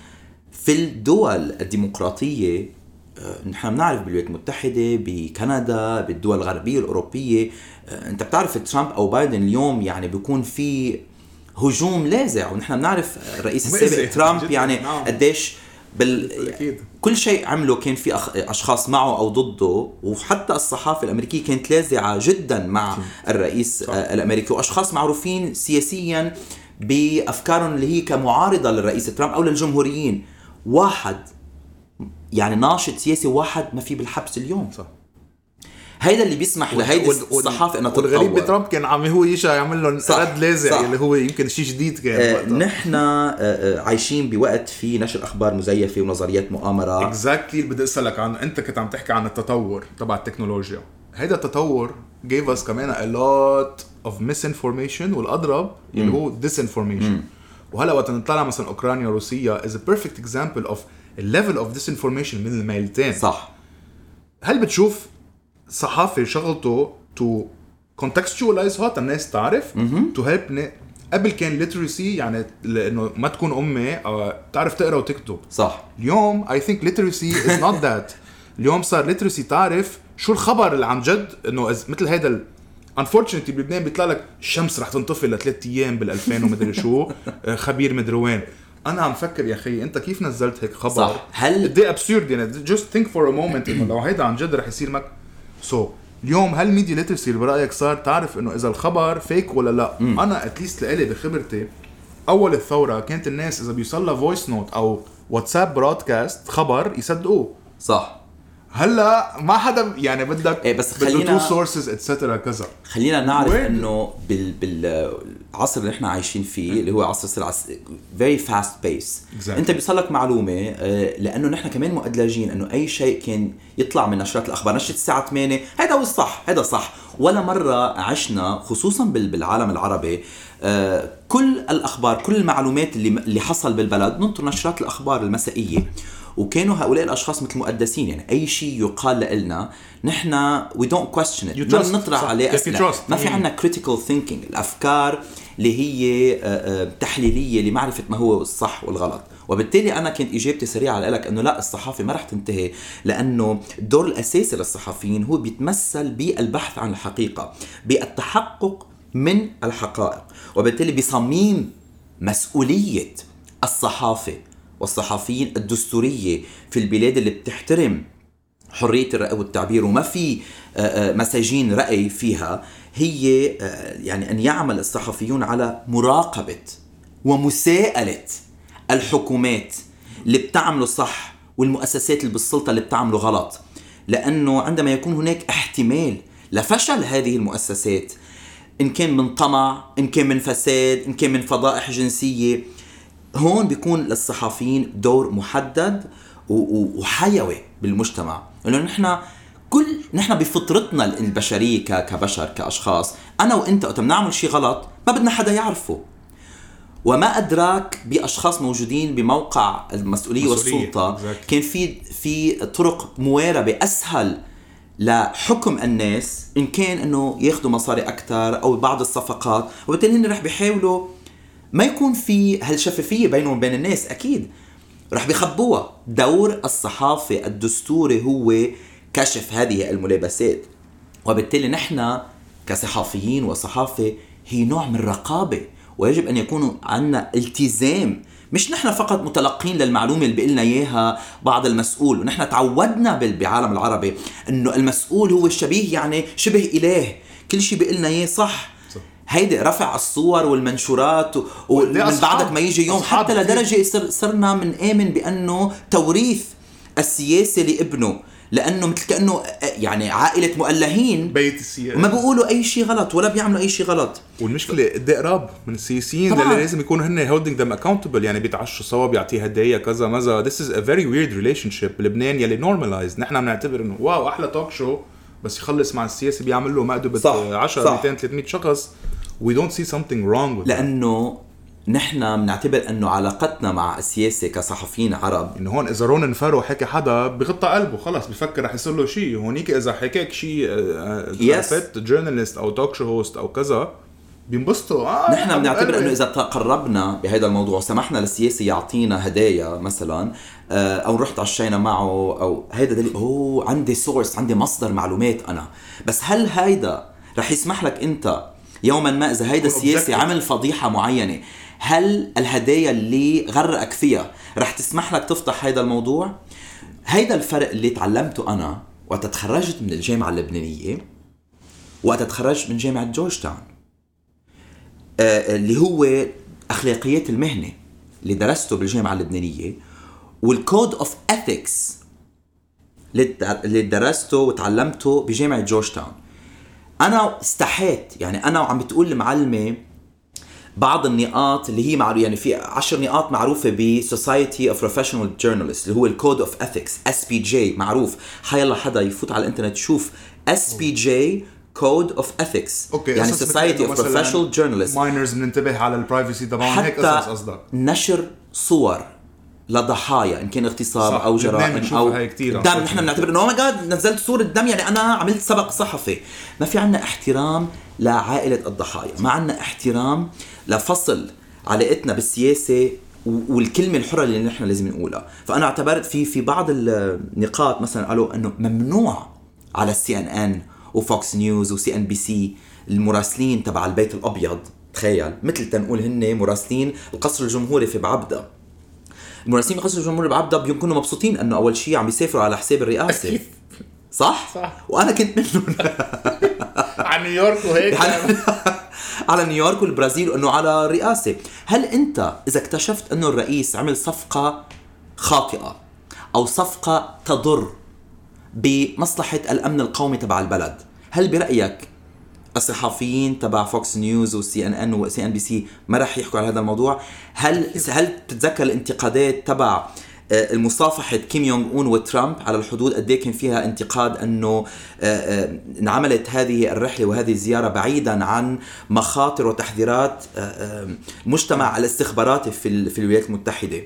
في الدول الديمقراطية آه، نحن بنعرف بالولايات المتحدة بكندا بالدول الغربية الأوروبية آه، أنت بتعرف ترامب أو بايدن اليوم يعني بيكون في هجوم لاذع ونحن بنعرف الرئيس السابق ترامب يعني نعم. قديش بال أكيد. كل شيء عمله كان في أخ... أشخاص معه أو ضده وحتى الصحافة الأمريكية كانت لاذعة جدا مع الرئيس صح. الأمريكي. وأشخاص معروفين سياسيا بأفكارهم اللي هي كمعارضة للرئيس ترامب أو للجمهوريين. واحد يعني ناشط سياسي واحد ما في بالحبس اليوم. صح. هيدا اللي بيسمح لهيدي الصحافة إنها والغريب تتطور بترامب كان عم هو يشا يعمل لهم رد لاذع. اللي هو يمكن شيء جديد كان آه،. نحن آه، آه، عايشين بوقت في نشر أخبار مزيفة ونظريات مؤامرة. اكزاكتلي اللي بدي أسألك عنه أنت كنت عم تحكي عن التطور تبع التكنولوجيا. هيدا التطور gave us كمان a lot of misinformation والأضرب اللي هو disinformation. وهلا وقت نطلع مثلا أوكرانيا روسيا is a perfect example of a level of disinformation من الميلتين. صح. هل بتشوف صحافي شغلته تو contextualize هات الناس تعرف to help قبل كان literacy يعني لأنه ما تكون امي أو تعرف تقرأ وتكتب. صح. اليوم I think literacy is not that. اليوم صار literacy تعرف شو الخبر اللي عن جد إنه مثل هيدا ال... unfortunately بلبنان بيطلع لك الشمس رح تنطفي لثلاث أيام بال 2000 ومدري شو آه، خبير مدري وين. أنا عم فكر يا أخي أنت كيف نزلت هيك خبر؟ صح. هل- قد إيه absurd يعني؟ Just think for a moment إنه لو هيدا عن جد رح يصير مك so so, اليوم هل media literacy اللي برأيك صار؟ تعرف إنه إذا الخبر فيك ولا لا؟ أنا at least لإلي بخبرتي أول الثورة كانت الناس إذا بيوصل لها voice note أو واتساب broadcast خبر يصدقوه. صح. هلا ما حدا يعني بدك إيه، بس خلينا- تو سورسز اتسترا كذا خلينا نعرف؟ إنه بال بالعصر اللي إحنا عايشين فيه اللي هو عصر السرعه very fast pace. أنت بيوصل لك معلومة آه، لأنه نحن كمان مؤدلجين إنه أي شيء كان يطلع من نشرات الأخبار نشرة الساعة 8 هذا هو الصح هذا صح ولا مرة عشنا خصوصا بال- بالعالم العربي آه، كل الأخبار كل المعلومات اللي اللي حصل بالبلد ننطر نشرات الأخبار المسائية وكانوا هؤلاء الأشخاص مثل مؤدسين يعني أي شيء يقال لنا نحن we don't question you ما. بنطرح. عليه أسئلة. ما في. عندنا critical thinking الأفكار اللي هي آه، آه، تحليلية لمعرفة ما هو الصح والغلط وبالتالي أنا كانت إجابتي سريعة لك إنه لا الصحافة ما رح تنتهي لأنه الدور الاساسي للصحفيين هو بيتمثل بالبحث عن الحقيقة بالتحقق من الحقائق وبالتالي بصميم مسؤولية الصحافة والصحفيين الدستورية في البلاد اللي بتحترم حرية الرأي والتعبير وما في آه، آه، مساجين رأي فيها هي آه، يعني أن يعمل الصحفيون على مراقبة ومساءلة الحكومات اللي بتعمله صح والمؤسسات اللي بالسلطة اللي بتعمله غلط. لأنه عندما يكون هناك احتمال لفشل هذه المؤسسات إن كان من طمع إن كان من فساد إن كان من فضائح جنسية هون بيكون للصحفيين دور محدد وحيوي بالمجتمع لأنه نحن كل نحن بفطرتنا البشرية كبشر كأشخاص أنا وأنت وقت بنعمل شيء غلط ما بدنا حدا يعرفه وما أدراك بأشخاص موجودين بموقع المسؤولية مسؤولية، والسلطة exactly. كان في في طرق مواربه اسهل لحكم الناس إن كان إنه ياخذوا مصاري أكثر أو بعض الصفقات وبالتالي هن رح بيحاولوا ما يكون في هالشفافية بينهم وبين الناس أكيد. رح بيخبوها دور الصحافة الدستوري هو كشف هذه الملابسات. وبالتالي نحن كصحافيين وصحافة هي نوع من الرقابة. ويجب أن يكون عندنا التزام. مش نحن فقط متلقين للمعلومة اللي بيقلنا إياها بعض المسؤول. ونحن تعودنا بال- بعالم العربي إنه المسؤول هو الشبيه يعني شبه إله. كل شيء بيقلنا إياه صح صح. هيدي رفع الصور والمنشورات ومن بعدك ما يجي يوم حتى. لدرجة صر صرنا بنآمن بأنه توريث السياسة لابنه لأنه مثل كأنه يعني عائلة مؤلهين بيت السياسة وما بيقولوا أي شيء غلط ولا بيعملوا أي شيء غلط والمشكلة قد إيه قراب من السياسيين طبعاً. اللي لازم يكونوا هن holding them accountable يعني بيتعشوا سوا بيعطيه هدايا كذا مزا this is a very weird relationship بلبنان يلي normalized نحن بنعتبر إنه wow أحلى talk show بس يخلص مع السياسي بيعمل له مأدبة صح، 10 صح. 200 300 شخص we don't see something wrong with. لأنه نحن بنعتبر أنه علاقتنا مع السياسة كصحفيين عرب انه هون إذا رونن فرو حكى حدا بغطى قلبه خلص بفكر رح يصير له شيء هونيك إذا حكاك شيء. عرفت جورنالست أو توك شو هوست أو كذا بينبسطوا آه نحن بنعتبر. إنه إذا قربنا بهذا الموضوع سمحنا للسياسي يعطينا هدايا مثلا آه، أو رحت عشينا معه أو هيدا دليل أوه عندي سورس عندي مصدر معلومات أنا بس هل هيدا رح يسمح لك أنت يوما ما إذا هيدا السياسي. عمل فضيحة معينة هل الهدايا اللي غرقك فيها رح تسمح لك تفتح هيدا الموضوع هيدا الفرق اللي تعلمته أنا وقت تخرجت من الجامعة اللبنانية وقت تخرجت من جامعة جورج تاون آه، اللي هو أخلاقيات المهنة اللي درسته بالجامعة اللبنانية وال code of ethics اللي درسته وتعلمته بجامعة جورج تاون أنا استحيت. يعني أنا وعم بتقول المعلمه بعض النقاط اللي هي معروفة يعني في عشر نقاط معروفة ب Society of Professional Journalists اللي هو ال code of ethics SPJ معروف. حيلا حدا يفوت على الإنترنت يشوف SPJ code of ethics okay يعني of مثلاً Professional Journalists. minors بننتبه على ال privacy تبعهم هيك قصص قصدك. نشر صور. لضحايا إن كان اغتصاب صح. أو جرائم أو دم. نحن بنعتبر إنه my God نزلت صورة دم يعني أنا عملت سبق صحفي ما في عنا احترام لعائلة الضحايا ما عنا احترام لفصل علاقتنا بالسياسة والكلمة الحرة اللي نحن لازم نقولها فأنا اعتبرت في في بعض النقاط مثلا قالوا إنه ممنوع على ال CNN و Fox News و CNBC المراسلين تبع البيت الأبيض تخيل مثل تنقول هن مراسلين القصر الجمهوري في بعبدة المراسلين بقصر الجمهوري بعبده بيكونوا مبسوطين انه اول شيء عم بيسافروا على حساب الرئاسة أكيد. صح؟ صح. وأنا كنت منهم على نيويورك وهيك على نيويورك والبرازيل وإنه على الرئاسة هل أنت إذا اكتشفت إنه الرئيس عمل صفقة خاطئة أو صفقة تضر بمصلحة الأمن القومي تبع البلد هل برأيك الصحفيين تبع Fox News و CNN و CNBC ما راح يحكوا على هذا الموضوع. هل هل بتتذكر الانتقادات تبع آه، المصافحة كيم يونغ اون وترامب على الحدود؟ قد إيه كان فيها انتقاد إنه آه، آه، انعملت هذه الرحلة وهذه الزيارة بعيدا عن مخاطر وتحذيرات المجتمع الاستخباراتي في في الولايات المتحدة؟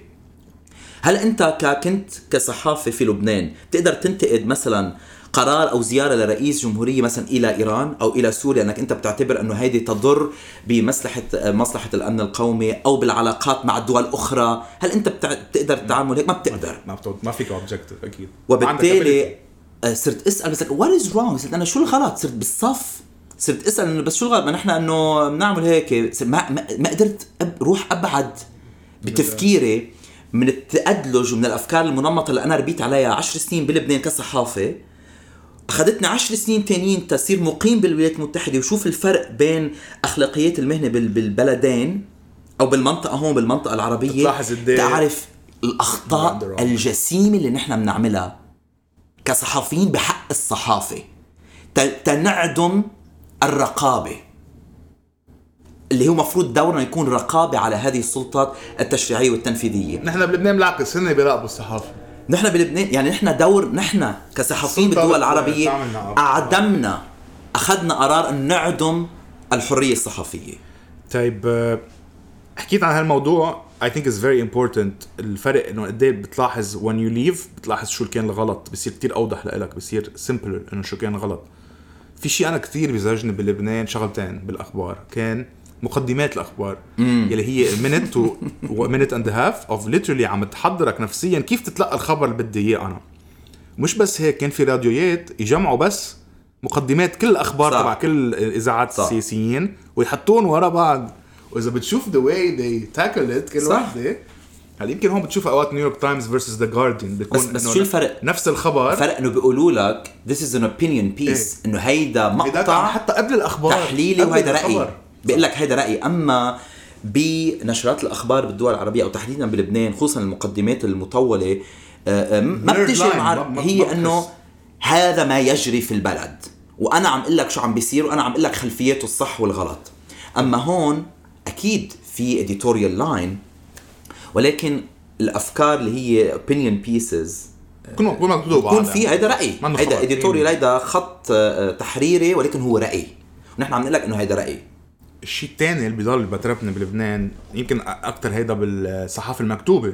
هل أنت كنت كصحافي في لبنان بتقدر تنتقد مثلا قرار أو زيارة لرئيس جمهورية مثلا إلى إيران أو إلى سوريا إنك أنت بتعتبر إنه هيدي تضر بمصلحة مصلحة الأمن القومي أو بالعلاقات مع الدول الاخرى هل أنت بتقدر تعمل هيك؟ ما بتقدر. ما. ما فيك objective أكيد. وبالتالي. آه، صرت أسأل بس what is wrong صرت أنا شو الغلط؟ صرت بالصف. صرت أسأل إنه بس شو الغلط؟ ما نحن إنه بنعمل هيك. ما, ما, قدرت روح أبعد بتفكيري من التأدلج ومن الأفكار المنمطه اللي أنا ربيت عليها عشر سنين بلبنان كصحافي اخذتني عشر سنين تانيين تصير مقيم بالولايات المتحدة وشوف الفرق بين أخلاقيات المهنة بال- بالبلدين أو بالمنطقة هون بالمنطقة العربية بتلاحظ قد إيه؟ تعرف الأخطاء الجسيمة اللي نحن بنعملها كصحفيين بحق الصحافة تنعدم الرقابة اللي هو مفروض دورنا يكون رقابة على هذه السلطات التشريعية والتنفيذية. نحن بلبنان بالعكس هن بيراقبوا الصحافة. نحن بلبنان يعني نحن دور نحن كصحفيين بالدول العربية نعم. أعدمنا أخذنا قرار إن نعدم الحرية الصحفيه طيب آه، حكيت عن هالموضوع. I think it's very important. الفرق إنه قد إيه بتلاحظ when you leave بتلاحظ شو كان الغلط. بصير كتير أوضح لك بصير simpler إنه شو كان غلط في شيء أنا كثير بزعجني بلبنان شغلتين بالأخبار. كان مقدمات الأخبار يلي هي minute و minute and a half of literally عم تحضرك نفسيا كيف تتلقى الخبر اللي بدي إياه أنا مش بس هيك كان في راديويات يجمعوا بس مقدمات كل الأخبار. تبع كل الإذاعات. السياسيين ويحطون ورا بعض وإذا بتشوف the way they tackle it كل. وحدة هلا يمكن هون بتشوف أوقات New York Times versus The Guardian بيكون بس- بس شو الفرق؟ نفس الخبر الفرق إنه بيقولوا لك this is an opinion piece إنه هيدا مقطع حتى قبل الأخبار تحليلي وهيدا. رأيي بيقول لك هيدا رأيي. أما بنشرات الأخبار بالدول العربية أو تحديدا بلبنان خصوصا المقدمات المطولة آه، آه، ما بتجي مع هي إنه. هذا ما يجري في البلد. وأنا عم أقول لك شو عم بيصير وأنا عم أقول لك خلفياته الصح والغلط. أما هون أكيد في editorial line ولكن الأفكار اللي هي opinion pieces كنا كنا مكتوب يكون في هيدا رأي. هيدا. editorial هيدا خط آه، تحريري ولكن هو رأي. ونحن عم نقول لك إنه هيدا رأي. الشيء الثاني اللي بضل بتربنا بلبنان يمكن أكثر هيدا بالصحافة المكتوبة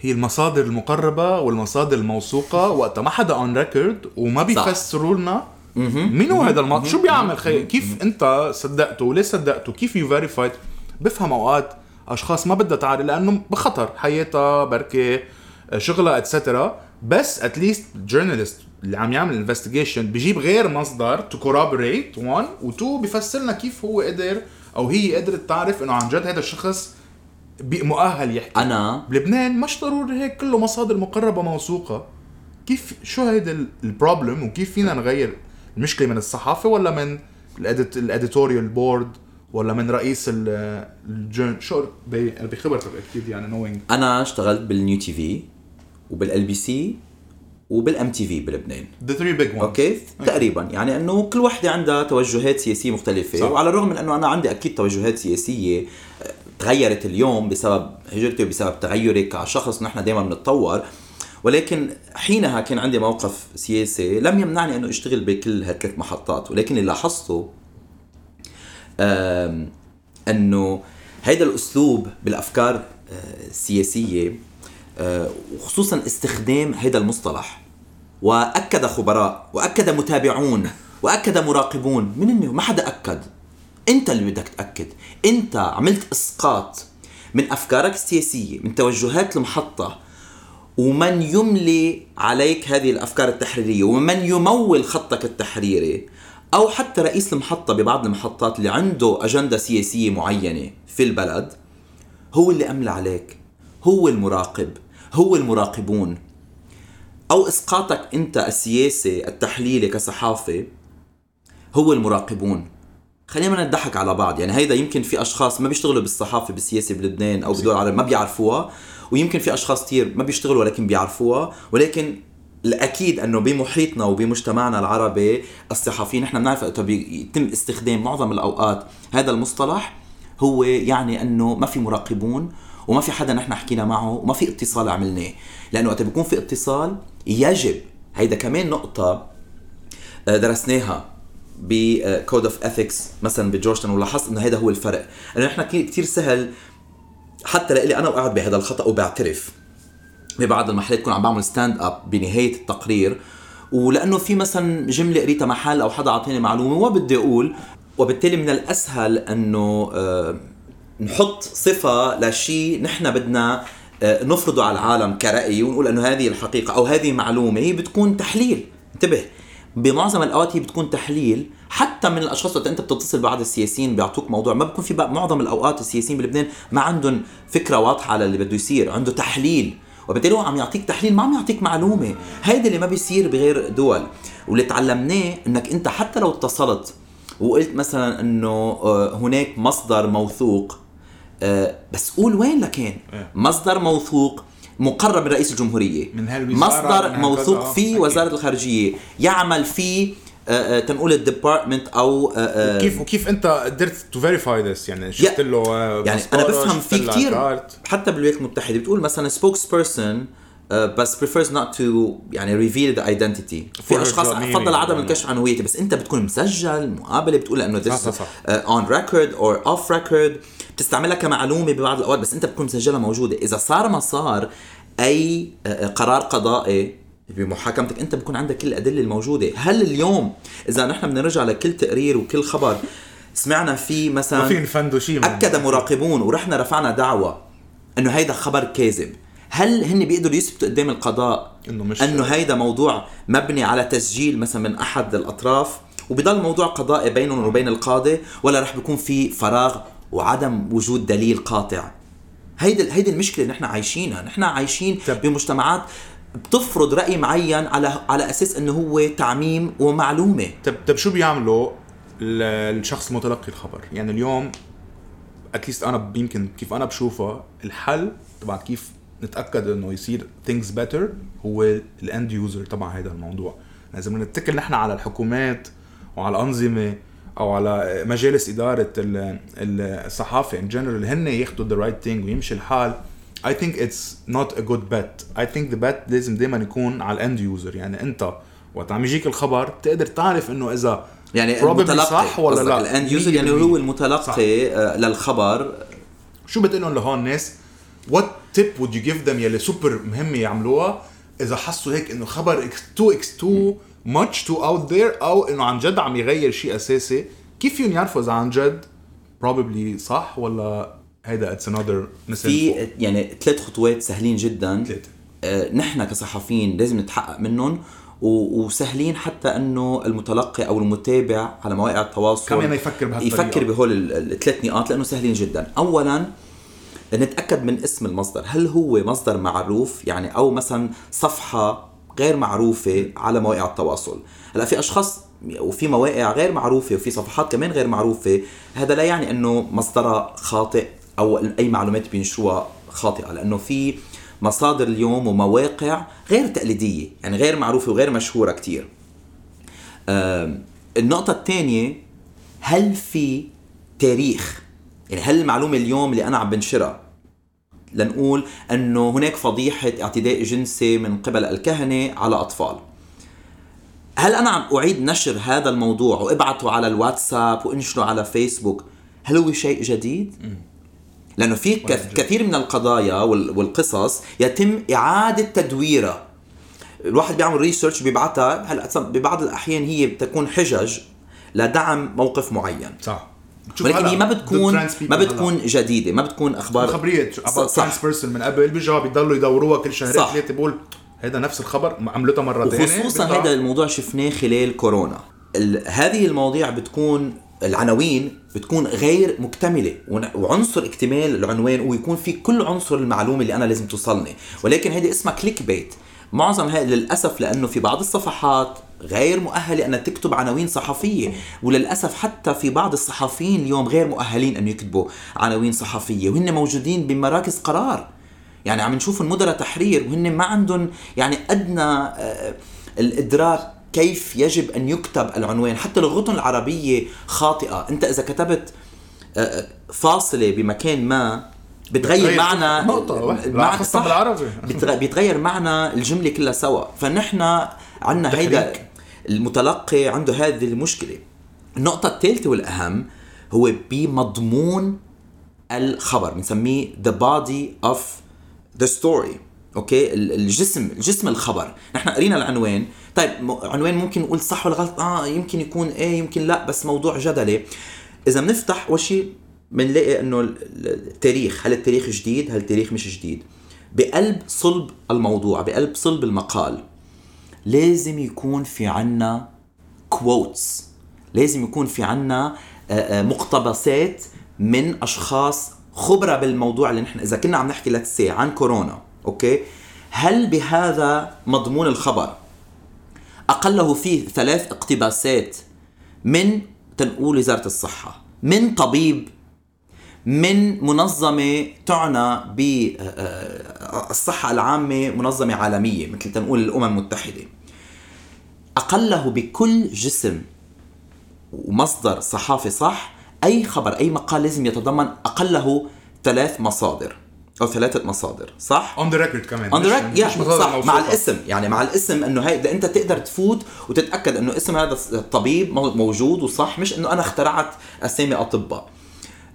هي المصادر المقربة والمصادر الموثوقة وقتها. ما حدا on record وما بيفسروا لنا مين هو هذا المصدر شو بيعمل؟ خي كيف انت صدقته؟ وليش صدقته؟ كيف you verified بفهم أوقات أشخاص ما بدها تعرف لأنه بخطر. حياتها بركي شغلها etcetera بس at least journalist اللي عم يعمل investigation بجيب غير مصدر to corroborate 1 و2 بفسر لنا كيف هو قدر أو هي قدرت تعرف إنه عن جد هذا الشخص مؤهل يحكي. أنا بلبنان مش ضروري هيك كله مصادر مقربة موثوقة. كيف شو هيدا ال problem وكيف فينا نغير المشكلة من الصحافة ولا من ال edit ال editorial board ولا من رئيس ال- الجن شو بخبرتك أكيد يعني نوينج أنا اشتغلت بال New TV وبال LBC وبال MTV بلبنان. the three big okay تقريبا. يعني أنه كل وحدة عندها توجهات سياسية مختلفة. صح. وعلى الرغم من أنه أنا عندي أكيد توجهات سياسية آه، تغيرت اليوم بسبب هجرتي وبسبب تغيري كشخص نحن دائما بنتطور. ولكن حينها كان عندي موقف سياسي لم يمنعني أنه أشتغل بكل هالثلاث محطات. ولكن اللي لاحظته أنه هيدا الأسلوب بالأفكار آه، السياسية وخصوصا استخدام هيدا المصطلح. وأكد خبراء وأكد متابعون وأكد مراقبون من إنه ما حدا أكد. أنت اللي بدك تأكد. أنت عملت إسقاط من أفكارك السياسية من توجهات المحطة. ومن يملي عليك هذه الأفكار التحريرية ومن يمول خطك التحريري أو حتى رئيس المحطة ببعض المحطات اللي عنده أجندة سياسية معينة في البلد هو اللي أملى عليك. هو المراقب. هو المراقبون. أو إسقاطك أنت السياسي التحليلي كصحافي هو المراقبون. خلينا ما نضحك على بعض يعني هيدا يمكن في أشخاص ما بيشتغلوا بالصحافة بالسياسة بلبنان أو بدول العرب ما بيعرفوها ويمكن في أشخاص كثير ما بيشتغلوا ولكن بيعرفوها ولكن الأكيد إنه بمحيطنا وبمجتمعنا العربي الصحفيين نحن بنعرف وقتها بيتم استخدام معظم الأوقات هذا المصطلح هو يعني إنه ما في مراقبون وما في حدا نحن حكينا معه وما في اتصال عملناه. لأنه وقت بيكون في اتصال يجب. هيدا كمان نقطة آه، درسناها ب code of ethics مثلا بجورجتون ولاحظت إنه هذا هو الفرق. إنه نحن كثير سهل حتى لإلي أنا وقعت بهذا الخطأ وبعترف. ببعض المحلات كون عم بعمل stand up بنهاية التقرير. ولأنه في مثلا جملة قريتها محل أو حدا أعطاني معلومة وما بدي أقول وبالتالي من الأسهل إنه آه، نحط صفة لشيء نحن بدنا آه، نفرضه على العالم كرأي ونقول إنه هذه الحقيقة أو هذه معلومة هي بتكون تحليل. انتبه بمعظم الأوقات هي بتكون تحليل. حتى من الأشخاص وقت أنت بتتصل ببعض السياسيين بيعطوك موضوع ما بكون في بقى معظم الأوقات السياسيين بلبنان ما عندهم فكرة واضحة على اللي بده يصير عنده تحليل. وبالتالي هو عم يعطيك تحليل ما عم يعطيك معلومة. هيدا اللي ما بيصير بغير دول. واللي تعلمناه إنك أنت حتى لو اتصلت وقلت مثلا إنه آه، هناك مصدر موثوق بس قول وين لكان إيه. مصدر موثوق مقرب من رئيس الجمهورية من مصدر من موثوق. فيه أكيد. وزارة الخارجية يعمل فيه آه، آه، تنقول ال department أو آه، آه، كيف وكيف أنت قدرت to verify this يعني شفت له آه، يعني أنا بفهم في كثير. حتى بالولايات المتحدة بتقول مثلا person uh, بس prefers not to يعني reveal the identity For في أشخاص فضل meaning. عدم الكشف عن هويتي بس أنت بتكون مسجل مقابلة بتقول إنه this uh, on record or off record بتستعملها كمعلومة ببعض الأوقات بس أنت بتكون مسجلها موجودة. إذا صار ما صار أي uh, قرار قضائي بمحاكمتك أنت بكون عندك كل الأدلة الموجودة. هل اليوم إذا نحن بنرجع لكل تقرير وكل خبر سمعنا فيه مثلا ما في نفندوا شيء أكد مراقبون ورحنا رفعنا دعوى إنه هيدا خبر كاذب. هل هن بيقدروا يثبتوا قدام القضاء إنه مش- إنه هيدا موضوع مبني على تسجيل مثلا من أحد الأطراف وبضل موضوع قضائي بينهم وبين القاضي ولا رح بيكون في فراغ وعدم وجود دليل قاطع. هيدي هيدي المشكلة اللي نحن عايشينها. نحن عايشين طب- بمجتمعات بتفرض رأي معين على على أساس إنه هو تعميم ومعلومة. طب طب شو بيعملوا ال- الشخص متلقي الخبر؟ يعني اليوم اتليست أنا يمكن كيف أنا بشوفها الحل تبع كيف نتأكد إنه يصير things better هو ال end user تبع هذا الموضوع. بدنا نتكل نحن على الحكومات وعلى الأنظمة أو على مجالس إدارة ال- ال- الصحافة in general هن ياخذوا the right thing ويمشي الحال. I think it's not a good bet. I think the bet لازم دائما يكون على ال end user يعني أنت وقت عم يجيك الخبر تقدر تعرف إنه إذا يعني المتلقي صح ولا لا. ال end user يعني 100%. هو صح. المتلقي آه، للخبر. شو بتقول لهم لهون الناس؟ What tip would you give them يلي سوبر مهمة يعملوها؟ إذا حسوا هيك إنه خبر X2 X2 much too out there أو إنه عن جد عم يغير شيء أساسي. كيف فيهم يعرفوا إذا عن جد probably صح ولا هيدا it's another في يعني ثلاث خطوات سهلين جدا. ثلاثة. آه، نحن كصحفيين لازم نتحقق منهم وسهلين حتى إنه المتلقي أو المتابع على مواقع التواصل كمان يفكر بهالطريقة. يفكر بهول ال- الثلاث نقاط لأنه سهلين جدا. اولا نتأكد من اسم المصدر. هل هو مصدر معروف؟ يعني أو مثلا صفحة غير معروفة على مواقع التواصل. هلا في أشخاص وفي مواقع غير معروفة وفي صفحات كمان غير معروفة هذا لا يعني إنه مصدرها خاطئ أو أي معلومات بينشروها خاطئة لأنه في مصادر اليوم ومواقع غير تقليدية يعني غير معروفة وغير مشهورة كتير. آم، النقطة الثانية هل في تاريخ؟ يعني هل المعلومة اليوم اللي أنا عم بنشرها لنقول أنه هناك فضيحة اعتداء جنسي من قبل الكهنة على أطفال. هل أنا عم أعيد نشر هذا الموضوع وأبعته على الواتساب وإنشره على فيسبوك؟ هل هو شيء جديد؟ لأنه في كث- كثير من القضايا وال- والقصص يتم إعادة تدويرها. الواحد بيعمل ريسيرش بيبعتها هلأ ببعض الأحيان هي بتكون حجج لدعم موقف معين. صح. ولكن هي ما بتكون ما بتكون جديدة ما بتكون أخبار خبرية trans person من قبل بيجوا بيضلوا يدوروها كل شهرين. ثلاثة بقول هيدا نفس الخبر؟ عملتها مرة ثانية وخصوصا هذا الموضوع شفناه خلال كورونا. هذه المواضيع بتكون العناوين بتكون غير مكتملة وعنصر اكتمال العنوان ويكون في كل عنصر المعلومة اللي أنا لازم توصلني. ولكن هذه اسمها كليك بيت معظم هاي للأسف لأنه في بعض الصفحات غير مؤهله انها تكتب عناوين صحفية. وللأسف حتى في بعض الصحفيين اليوم غير مؤهلين أن يكتبوا عناوين صحفية وهن موجودين بمراكز قرار. يعني عم نشوف المدراء تحرير وهن ما عندهم يعني أدنى آه، الإدراك كيف يجب أن يكتب العنوان. حتى لغتهم العربية خاطئة. أنت إذا كتبت آه، فاصلة بمكان ما بتغير بتغير معنى نقطة واحدة. معنى بالعربي. بيتغير معنى الجملة كلها سوا. فنحن عندنا هيدا. المتلقي عنده هذه المشكلة. النقطة الثالثة والأهم هو بمضمون الخبر بنسميه the body of the story. أوكي؟ ال- الجسم الجسم الخبر. نحن قرينا العنوان. طيب عنوان ممكن نقول صح ولا غلط آه يمكن يكون إيه يمكن لا بس موضوع جدلي. إذا بنفتح أول شيء بنلاقي إنه ال- ال- التاريخ هل التاريخ جديد؟ هل التاريخ مش جديد؟ بقلب صلب الموضوع بقلب صلب المقال لازم يكون في عنا quotes لازم يكون في عنا آه، آه، مقتبسات من أشخاص خبرة بالموضوع اللي نحن إذا كنا عم نحكي let's say عن كورونا أوكي؟ هل بهذا مضمون الخبر؟ أقله فيه ثلاث اقتباسات من تنقول وزارة الصحة من طبيب من منظمة تعنى بالصحة العامة منظمة عالمية مثل تنقول الأمم المتحدة أقله بكل جسم ومصدر صحافي صح أي خبر أي مقال لازم يتضمن أقله ثلاث مصادر أو ثلاثة مصادر صح؟ on the record كمان on the مصادر صح مع. الاسم يعني مع الاسم إنه هي أنت تقدر تفوت وتتأكد إنه اسم هذا الطبيب مو- موجود وصح مش إنه أنا اخترعت أسامي أطباء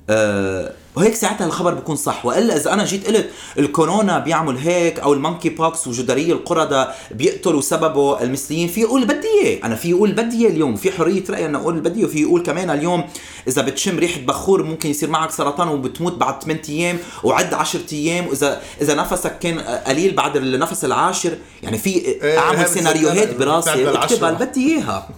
أه وهيك ساعتها الخبر بيكون صح. وإلا إذا أنا جيت قلت الكورونا بيعمل هيك أو ال monkeypox وجدري القردة بيقتلوا سببه المثليين في يقول بدي اياه أنا في يقول بدي اياه اليوم. في حرية رأي أنا أقول بدي وفي يقول كمان اليوم إذا بتشم ريحة بخور ممكن يصير معك سرطان وبتموت بعد 8 أيام وعد 10 أيام وإذا إذا نفسك كان قليل بعد النفس العاشر. يعني في إيه، أعمل سيناريوهات براسي. اللي بدي إياها.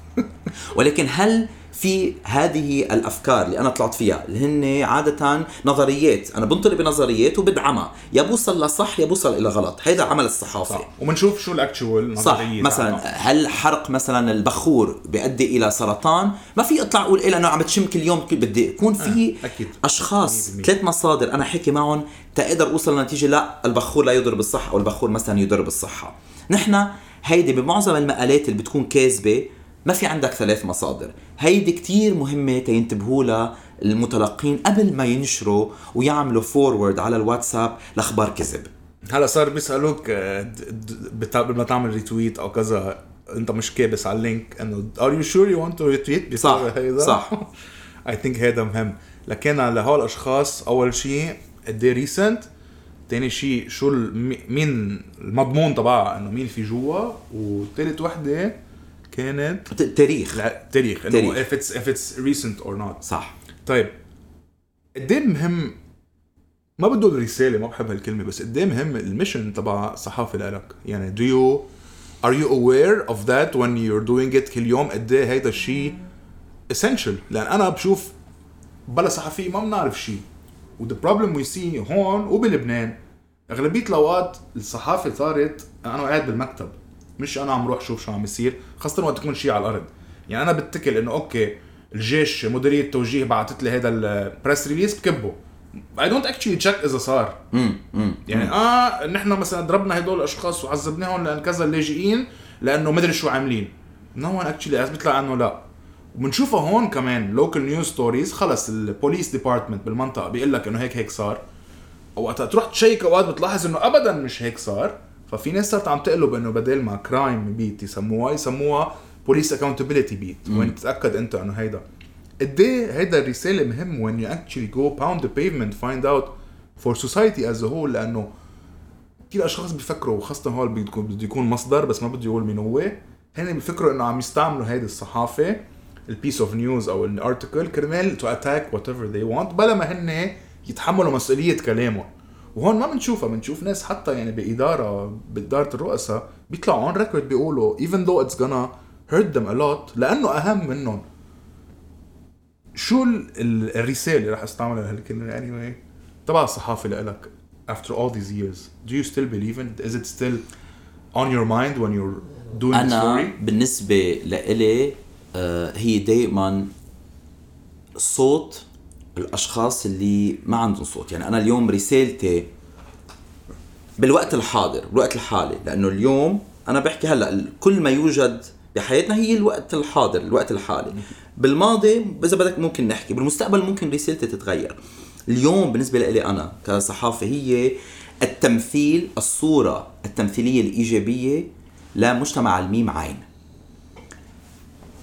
ولكن هل في هذه الأفكار اللي أنا طلعت فيها اللي هن عادة نظريات أنا بنطلق بنظريات وبدعمها. يا بوصل لصح يا بوصل إلى غلط. هذا عمل الصحافه صح. وبنشوف شو الاكشوال صح. مثلا هل حرق مثلا البخور بيؤدي إلى سرطان؟ ما في أطلع أقول إيه لأنه عم بتشم كل يوم بدي يكون في آه، أكيد. أشخاص 100%. ثلاث مصادر أنا حكي معهم تقدر أوصل لنتيجة لا البخور لا يضر بالصحة أو البخور مثلا يضر بالصحة. نحن هيدي بمعظم المقالات اللي بتكون كاذبة ما في عندك ثلاث مصادر. هيدي كتير مهمة تينتبهوا لها المتلقين قبل ما ينشروا ويعملوا forward على الواتساب لأخبار كذب. هلا صار بيسألوك آه، قبل ما تعمل retweet أو كذا أنت مش كابس على ال link إنه are you sure you want to retweet صح، صح. I think هذا مهم. لكن لهول الأشخاص أول شيء قد إيه recent ثاني شيء شو مين المضمون تبعها؟ إنه مين في جوا؟ وثالث وحدة كانت تاريخ. لا تاريخ. تاريخ. إنه if it's if it's recent or not. صح. طيب. قد إيه مهم؟ ما بدي أقول رساله ما بحب هالكلمة بس قد إيه مهم ال mission تبع الصحافه لإلك؟ يعني do you are you aware of that when you're doing it كل يوم؟ قد إيه هيدا الشيء essential لأن أنا بشوف بلا صحفي ما بنعرف شيء و the problem we see هون وبلبنان. أغلبية الأوقات الصحافة صارت أنا قاعد بالمكتب. مش أنا عم روح شوف شو عم يصير خاصة وقت يكون شيء على الأرض. يعني أنا بتكل إنه okay الجيش مديرية التوجيه بعثت لي هذا ال press release بكبه. I don't actually check إذا صار. يعني آه نحن مثلا ضربنا هدول الأشخاص وعذبناهم لأن كذا اللاجئين لأنه مدري شو عاملين. no one actually بيطلع عنه لا. وبنشوفها هون كمان local news stories خلص ال police department بالمنطقة بيقول لك إنه هيك هيك صار. وقت تروح check أوقات بتلاحظ إنه ابدا مش هيك صار. ففي ناس صارت عم تقلب إنه بدل ما crime beat يسموها يسموها police accountability beat وين تتاكد أنت إنه هيدا. قد إيه هيدا الرسالة مهم when you actually go pound the pavement find out for society as a whole لأنه كثير أشخاص بيفكروا وخاصة هول بده يكون مصدر بس ما بده يقول مين هو. هن بيفكروا إنه عم يستعملوا هيدي الصحافة ال piece of news أو ال article كرمال to attack whatever they want بلا ما هن يتحملوا مسؤولية كلامهم. وهون ما بنشوفها بنشوف ناس حتى يعني بإدارة بإدارة الرؤساء بيطلعوا on record بيقولوا even though it's gonna hurt them a lot لأنه أهم منهم. شو ال- ال- الرسالة اللي رح أستعملها هالكلمه anyway تبع الصحافة لإلك after all these years. Do you still believe in it? Is it still on your mind when you're doing the أنا story? بالنسبة لإلي آه، هي دائما صوت الاشخاص اللي ما عندهم صوت. يعني أنا اليوم رسالتي بالوقت الحاضر بالوقت الحالي لأنه اليوم أنا بحكي هلأ كل ما يوجد بحياتنا هي الوقت الحاضر الوقت الحالي. بالماضي اذا بدك ممكن نحكي بالمستقبل ممكن رسالتي تتغير. اليوم بالنسبة لي أنا كصحافة هي التمثيل الصورة التمثيلية الإيجابية لمجتمع الميم عين.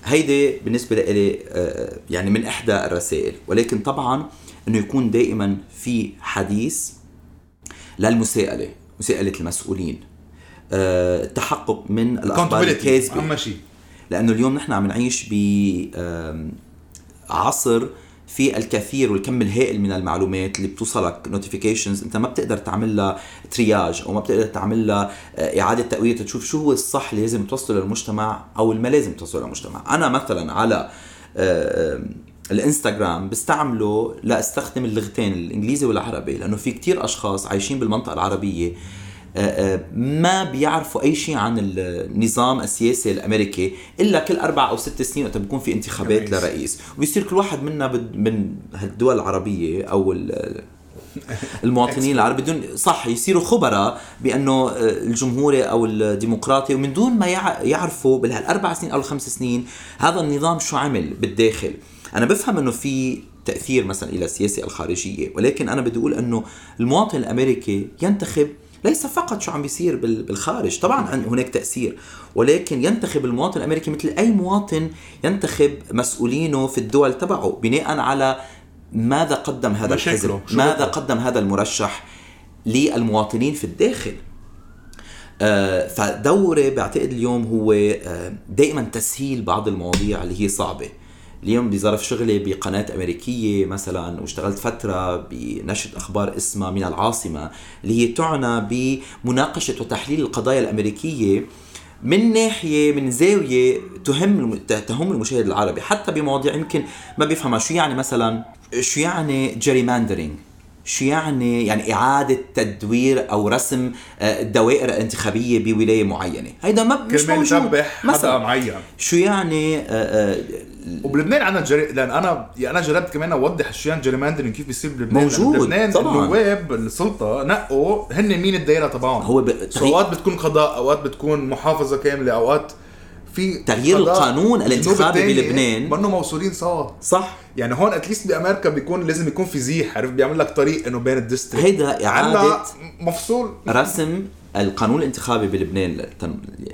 هيدي بالنسبة لي آه، يعني من إحدى الرسائل. ولكن طبعا أنه يكون دائما في حديث للمساءلة مساءلة المسؤولين آه، التحقق من الأخبار accountability الكاذبة. أهم شيء. لأنه اليوم نحن عم نعيش بعصر في الكثير والكم الهائل من المعلومات اللي بتوصلك notifications انت ما بتقدر تعمل لها triage أو ما بتقدر تعمل لها آه، إعادة تقوية. تشوف شو هو الصح اللي لازم توصله للمجتمع أو اللي ما لازم توصله للمجتمع. أنا مثلا على آه، الإنستغرام بستعمله لأستخدم اللغتين الإنجليزي والعربي لأنه في كتير أشخاص عايشين بالمنطقة العربية آه، آه، ما بيعرفوا أي شيء عن النظام السياسي الأمريكي إلا كل أربع أو ست سنين وقت بيكون في انتخابات رئيس. لرئيس وبيصير كل واحد منا من هالدول العربية أو ال- المواطنين العرب بدون صح يصيروا خبراء بأنه آه، الجمهوري أو الديمقراطي ومن دون ما يع- يعرفوا بالاربع سنين أو الخمس سنين هذا النظام شو عمل بالداخل أنا بفهم إنه في تأثير مثلا إلى السياسة الخارجية ولكن أنا بدي أقول إنه المواطن الأمريكي ينتخب ليس فقط شو عم بيصير بال- بالخارج طبعا هناك تأثير. ولكن ينتخب المواطن الأمريكي مثل أي مواطن ينتخب مسؤولينه في الدول تبعه بناء على ماذا قدم هذا الحزب ماذا؟ قدم هذا المرشح للمواطنين في الداخل. آه، فدوري بعتقد اليوم هو آه، دائما تسهيل بعض المواضيع اللي هي صعبة. اليوم بظرف شغلي بقناة أمريكية مثلا واشتغلت فترة بنشرة أخبار اسمها من العاصمة اللي هي تعنى بمناقشة وتحليل القضايا الأمريكية من ناحية من زاوية تهم تهم المشاهد العربي. حتى بمواضيع يمكن ما بيفهمها. شو يعني مثلا شو يعني gerrymandering شو يعني؟ يعني إعادة تدوير أو رسم آه، الدوائر الانتخابية بولاية معينة. هيدا ما مش كرمال حدا مثلا معين. شو يعني آه، آه، وبلبنان عندنا جري... لأن أنا يعني أنا جربت كمان أوضح شو يعني gerrymandering كيف بيصير بلبنان. موجود، بلبنان طبعاً. النواب السلطة نقوا هن مين الدايرة تبعهم. هو ب- أوقات بتكون قضاء أوقات بتكون محافظة كاملة أوقات في تغيير القانون الانتخابي بلبنان. منه موصولين سوا صح. يعني هون at least بأمريكا بيكون لازم يكون في زيح عرفت؟ بيعمل لك طريق إنه بين ال district. هيدا عنا مفصول. رسم القانون الانتخابي بلبنان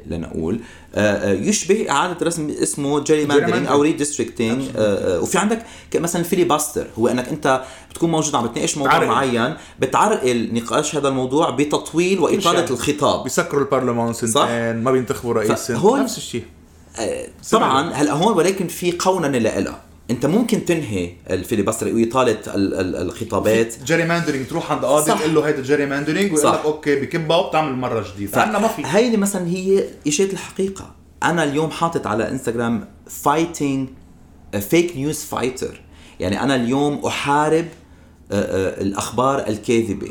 لنقول آه، آه، يشبه إعادة رسم اسمه gerrymandering أو redistricting وفي عندك مثلا filibuster هو إنك أنت بتكون موجود عم بتناقش موضوع تعرقل. معين بتعرقل نقاش هذا الموضوع بتطويل وإطالة شيء. الخطاب. بيسكروا البرلمان سنتين ما بينتخبوا رئيس نفس الشيء. آه، طبعا هلأ هون ولكن في قوننه لها انت ممكن تنهي ال filibuster واطاله ال- ال- الخطابات. gerrymandering تروح عند قاضي. تقول له هيدا gerrymandering ويقول. لك okay بكبها وبتعمل مرة جديدة. عندنا ما في. هيدي مثلا هي اجت الحقيقة. أنا اليوم حاطط على إنستغرام فايتنج فيك نيوز فايتر يعني أنا اليوم أحارب آه، آه، الأخبار الكاذبة.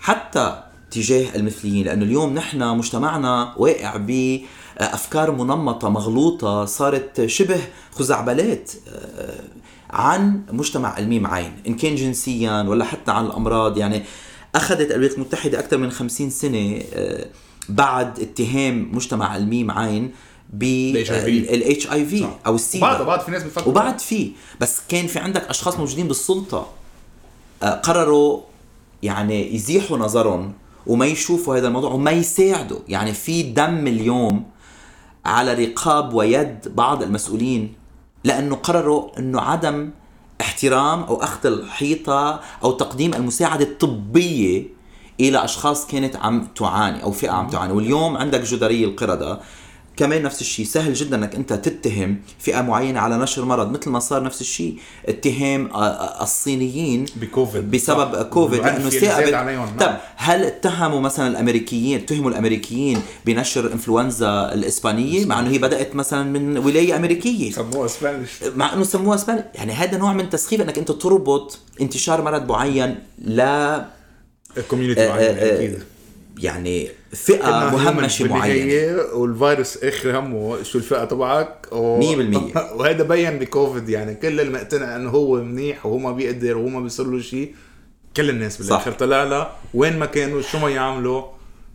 حتى تجاه المثليين لأنه اليوم نحن مجتمعنا واقع بافكار منمطة مغلوطة صارت شبه خزعبلات آه، عن مجتمع الميم عين إن كان جنسيا ولا حتى عن الأمراض. يعني أخذت الولايات المتحدة أكثر من 50 سنة آه، بعد اتهام مجتمع الميم عين بالاتش اي في أو السيدا وبعد بعد في ناس بيفكروا وبعد في. بس كان في عندك أشخاص موجودين بالسلطة آه، قرروا يعني يزيحوا نظرهم وما يشوفوا هذا الموضوع وما يساعدوا. يعني في دم اليوم على رقاب ويد بعض المسؤولين لأنه قرروا إنه عدم احترام أو أخذ الحيطة أو تقديم المساعدة الطبية إلى أشخاص كانت عم تعاني أو فئة عم تعاني. واليوم عندك جدري القردة كمان نفس الشيء. سهل جدا إنك أنت تتهم فئة معينة على نشر مرض. مثل ما صار نفس الشيء اتهام آه، آه، الصينيين بكوفيد. بسبب صح. كوفيد. لأنه عليهم. نعم. طب هل اتهموا مثلا الأمريكيين اتهموا الأمريكيين بنشر إنفلونزا الإسبانية؟ مع إنه هي بدأت مثلا من ولاية أمريكية. سموها إسبانيش. مع إنه سموها اسباني يعني هذا نوع من تسخيف إنك أنت تربط انتشار مرض معين لا الكوميونتي آه، معين آه، أكيد. يعني فئة مهمشة معينة. والفيروس آخر همه شو الفئة تبعك؟ و... 100%. وهذا بين بكوفيد يعني كل المقتنع إنه هو منيح وهو ما بيقدر وهو ما بيصير له شيء كل الناس بالاخر طلع لها وين ما كانوا شو ما يعملوا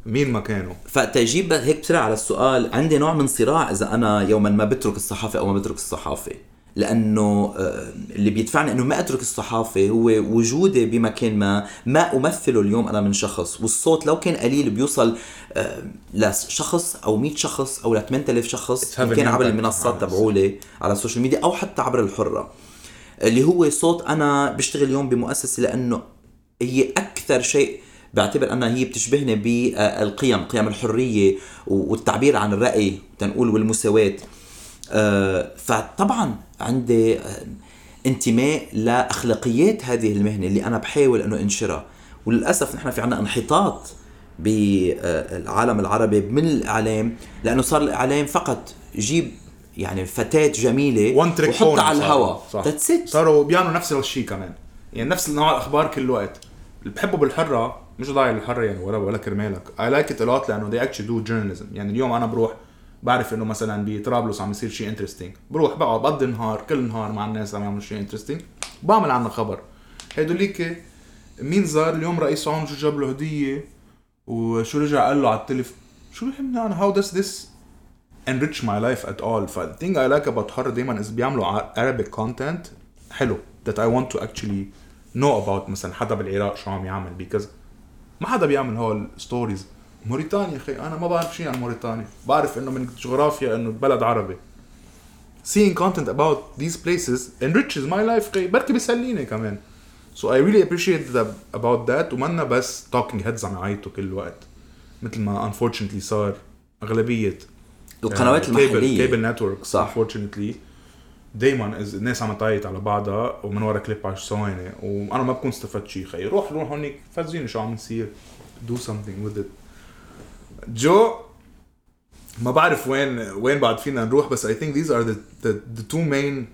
مين ما كانوا. فتجيب هيك بسرعة على السؤال عندي نوع من صراع إذا أنا يوما ما بترك الصحافة أو ما بترك الصحافة. لأنه آه، اللي بيدفعني إنه ما أترك الصحافة هو وجودي بمكان ما ما أمثله اليوم أنا من شخص. والصوت لو كان قليل بيوصل آه، لشخص أو 100 شخص أو ل 8000 شخص كان عبر المنصات تبعولي على السوشيال ميديا أو حتى عبر الحرة. اللي هو صوت أنا بشتغل اليوم بمؤسسة لأنه هي أكثر شيء بعتبر أنها هي بتشبهني بالقيم قيم الحرية والتعبير عن الرأي تنقول والمساواة. فطبعا عندي آه، انتماء لأخلاقيات هذه المهنة اللي أنا بحاول إنه أنشرها. وللأسف نحن في عنا انحطاط بالعالم العربي من الإعلام لأنه صار الإعلام فقط جيب يعني one trick وحطها على الهواء that's it صاروا بيعملوا نفس الشيء كمان. يعني نفس نوع الأخبار كل وقت. اللي بحبه بالحرة مش ضايع الحرة يعني ولا ولا كرمالك. I like it a lot لأنه they actually do journalism. يعني اليوم أنا بروح بعرف إنه مثلا بطرابلس عم يصير شيء interesting بروح بقعد بقضي النهار كل نهار مع الناس عم يعملوا شيء interesting بعمل عنه خبر. هيدوليك مين زار اليوم رئيس عون شو جاب له هدية؟ وشو رجع قال له على التليفون شو بيهمني أنا how does this enrich my life at all? ف the thing I like about حر دايما is بيعملوا ع- Arabic content حلو. That I want to actually know about مثلا حدا بالعراق شو عم يعمل because ما حدا بيعمل هول ال stories موريتانيا أخي أنا ما بعرف شيء عن موريتانيا. بعرف إنه من الجغرافيا إنه بلد عربي. Seeing content about these places enriches my life أخي بركي بيسليني كمان. So I really appreciate that about that. ومنا بس talking heads عم يعيطوا كل الوقت مثل ما unfortunately صار أغلبية القنوات المحلية. cable network صح. unfortunately. دايما الناس عم تعيط على بعضها ومن ورا كليب 10 ثواني وأنا ما بكون استفدت شيء خي. روح روح هونيك فرجيني شو عم يصير do something with it. جو ما بعرف وين وين بعد فينا نروح بس these are the the, the two main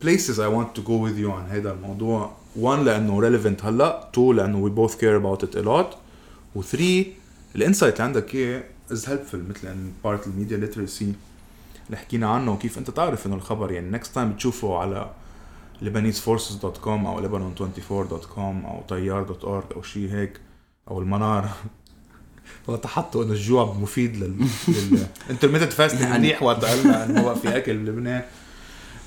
places I want to go with you عن هذا الموضوع. One لأنه relevant هلأ. Two لأنه we both care about it a lot. و three ال insight اللي عندك اياه is helpful مثل إن part ال media literacy اللي حكينا عنه وكيف أنت تعرف إنه الخبر. يعني next time بتشوفه على lebaneseforces.com أو lebanon24.com أو tayyar.org أو شيء هيك أو المنار وتحطوا إنه الجوع مفيد لل, لل... انترميتد فاستنج يعني- منيح وقت قالنا إنه هو في أكل بلبنان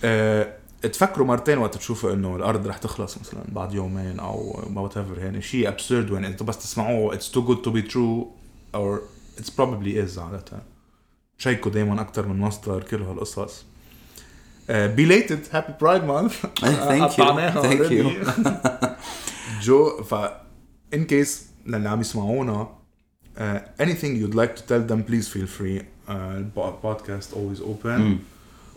أه... تفكروا مرتين وقت تشوفوا إنه الأرض رح تخلص مثلا بعد يومين أو وات ايفر يعني شيء ابسورد وين. إنتوا بس تسمعوه اتس تو جود تو بي ترو أو اتس بروبلي از عادة. شيكوا دايما أكثر من مصدر كل هالقصص. بيليتد هابي برايد مانث Thank you. Thank you. جو ف in case للي عم يسمعونا uh, anything you'd like to tell them please feel free. Uh, podcast always open.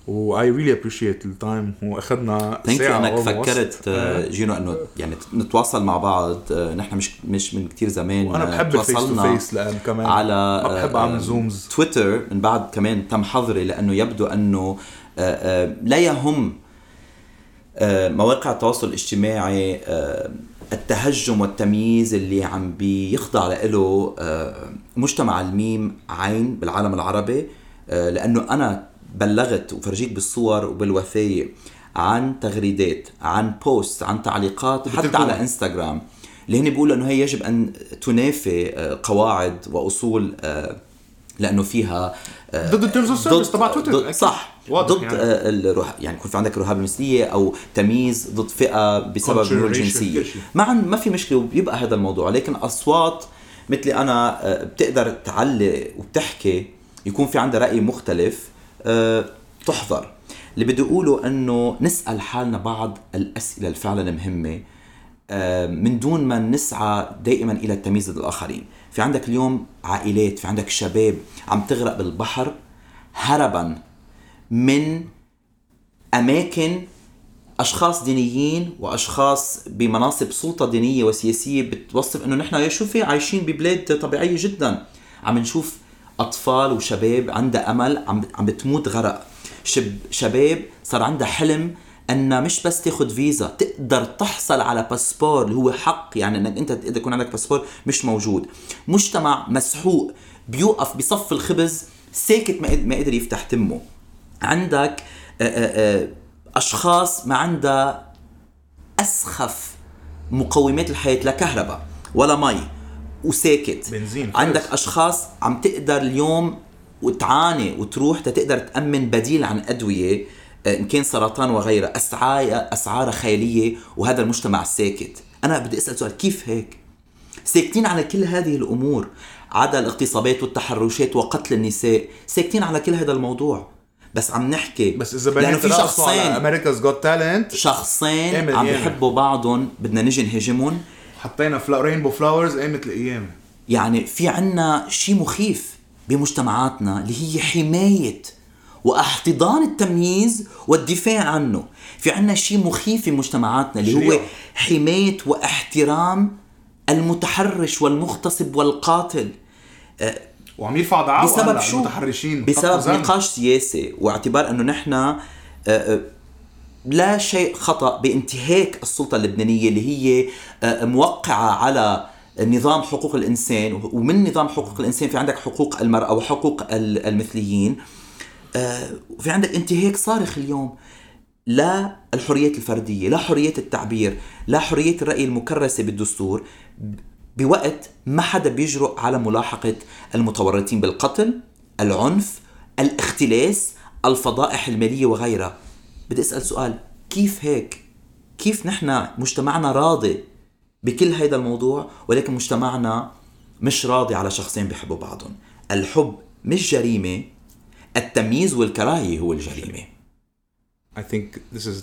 و I really appreciate ال time واخذنا thank you. فكرت آه، جينو إنه يعني نتواصل مع بعض. آه، نحن مش مش من كتير زمان وأنا آه، بحب ال face to face لأن كمان على ما بحب أعمل Zooms تويتر من بعد كمان تم حظري لأنه يبدو أنه لا يهم مواقع التواصل الاجتماعي التهجم والتمييز اللي عم بيخضع له آه، مجتمع الميم عين بالعالم العربي آه، لأنه أنا بلغت وفرجيك بالصور وبالوثائق عن تغريدات عن بوست عن تعليقات حتى. على انستغرام اللي هن بيقولوا إنه هي يجب أن تنافي آه، قواعد وأصول لأنه فيها آه، ضد ال terms of service تبع تويتر. صح ضد يعني. يعني. الره... يعني يكون في عندك رهاب المثليه أو تمييز ضد فئة بسبب Culture, ميول racial، جنسية كل شيء. ما. ما في مشكلة وبيبقى هذا الموضوع لكن أصوات مثلي أنا آه، بتقدر تعلق وبتحكي يكون في عندها رأي مختلف آه، تحظر اللي بدي أقوله إنه نسأل حالنا بعض الأسئلة اللي فعلا مهمة آه، من دون ما نسعى دائما إلى التمييز ضد الآخرين في عندك اليوم عائلات في عندك شباب عم تغرق بالبحر هربا من أماكن أشخاص دينيين وأشخاص بمناصب سلطة دينية وسياسية بتوصف إنه نحن يا شوفي عايشين ببلاد طبيعية جدا. عم نشوف أطفال وشباب عندها أمل عم عم بتموت غرق. شب شباب صار عندها حلم انها مش بس تاخذ فيزا تقدر تحصل على باسبور اللي هو حق يعني إنك أنت تقدر يكون عندك باسبور مش موجود. مجتمع مسحوق بيوقف بصف الخبز ساكت ما قد- ما قدر يفتح تمه. عندك أشخاص ما عندها أسخف مقومات الحياة لا كهرباء ولا مي وساكت. بنزين، عندك. أشخاص عم تقدر اليوم وتعاني وتروح تقدر تأمن بديل عن أدوية إن كان سرطان وغيرها اسعار أسعار خيالية وهذا المجتمع ساكت. أنا بدي أسأل سؤال كيف هيك؟ ساكتين على كل هذه الأمور عدا الاغتصابات والتحرشات وقتل النساء ساكتين على كل هذا الموضوع. بس عم نحكي بس إذا لأنه في شخصين America's Got Talent شخصين عم ياما. بيحبوا بعضهم بدنا نجي نهاجمهم. حطينا فلا rainbow flowers قامت القيامة. يعني في عنا شيء مخيف بمجتمعاتنا اللي هي حماية وأحتضان التمييز والدفاع عنه في عنا شيء مخيف في مجتمعاتنا اللي هو. حماية واحترام المتحرش والمغتصب والقاتل وعم يرفع دعاوى بسبب شو؟ المتحرشين بسبب. نقاش سياسي واعتبار إنه نحن آه، آه، لا شيء خطأ بانتهاك السلطة اللبنانية اللي هي آه، موقعة على نظام حقوق الإنسان ومن نظام حقوق الإنسان في عندك حقوق المرأة وحقوق ال- المثليين آه، وفي عندك انتهاك صارخ اليوم. لا الحريات الفردية لا حريه التعبير لا حرية الرأي المكرسة بالدستور. بوقت ما حدا بيجرؤ على ملاحقة المتورطين بالقتل العنف الاختلاس الفضائح المالية وغيرها. بدي أسأل سؤال كيف هيك؟ كيف نحن مجتمعنا راضي بكل هذا الموضوع ولكن مجتمعنا مش راضي على شخصين بيحبوا بعضهم؟ الحب مش جريمة التمييز والكراهيه هو الجريمه I think this is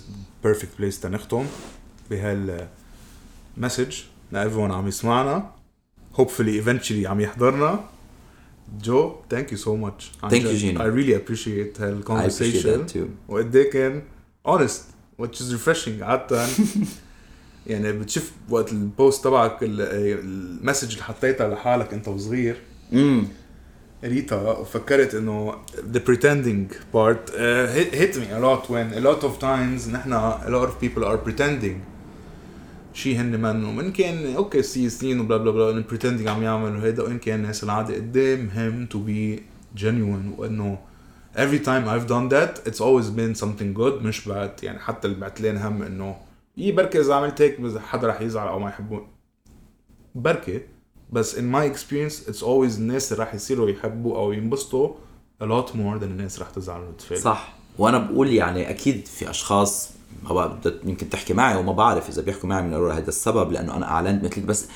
perfect place تنختم بهال message ل everyone عم يسمعنا hopefully eventually عم يحضرنا جو thank you so much Thank you. Gino. I really appreciate هال I appreciate conversation that too. وقد إيه كان honest which is refreshing عادة يعني بتشوف وقت ال post تبعك ال- المسج اللي حطيتها لحالك انت وصغير امم قريتها وفكرت إنه the pretending part uh, hit, hit me a lot when a lot of times نحن a lot of people are pretending. شيء هن منه من كان أوكي سياسيين وبلا بلا بلا إنه pretending عم يعملوا هيدا وإن كان الناس العادي قدام him to be genuine وإنه every time I've done that it's always been something good مش بعد يعني حتى اللي بعتلين هم إنه يي بركي إذا عملت هيك حدا رح يزعل أو ما يحبون. بركي بس in my experience it's always الناس اللي راح يصيروا يحبوا أو ينبسطوا a lot more than الناس رح تزعل وتفاجئ صح. وأنا بقول يعني أكيد في أشخاص ما بقى يمكن تحكي معي وما بعرف إذا بيحكوا معي من اول هذا السبب لأنه أنا أعلنت مثلك. بس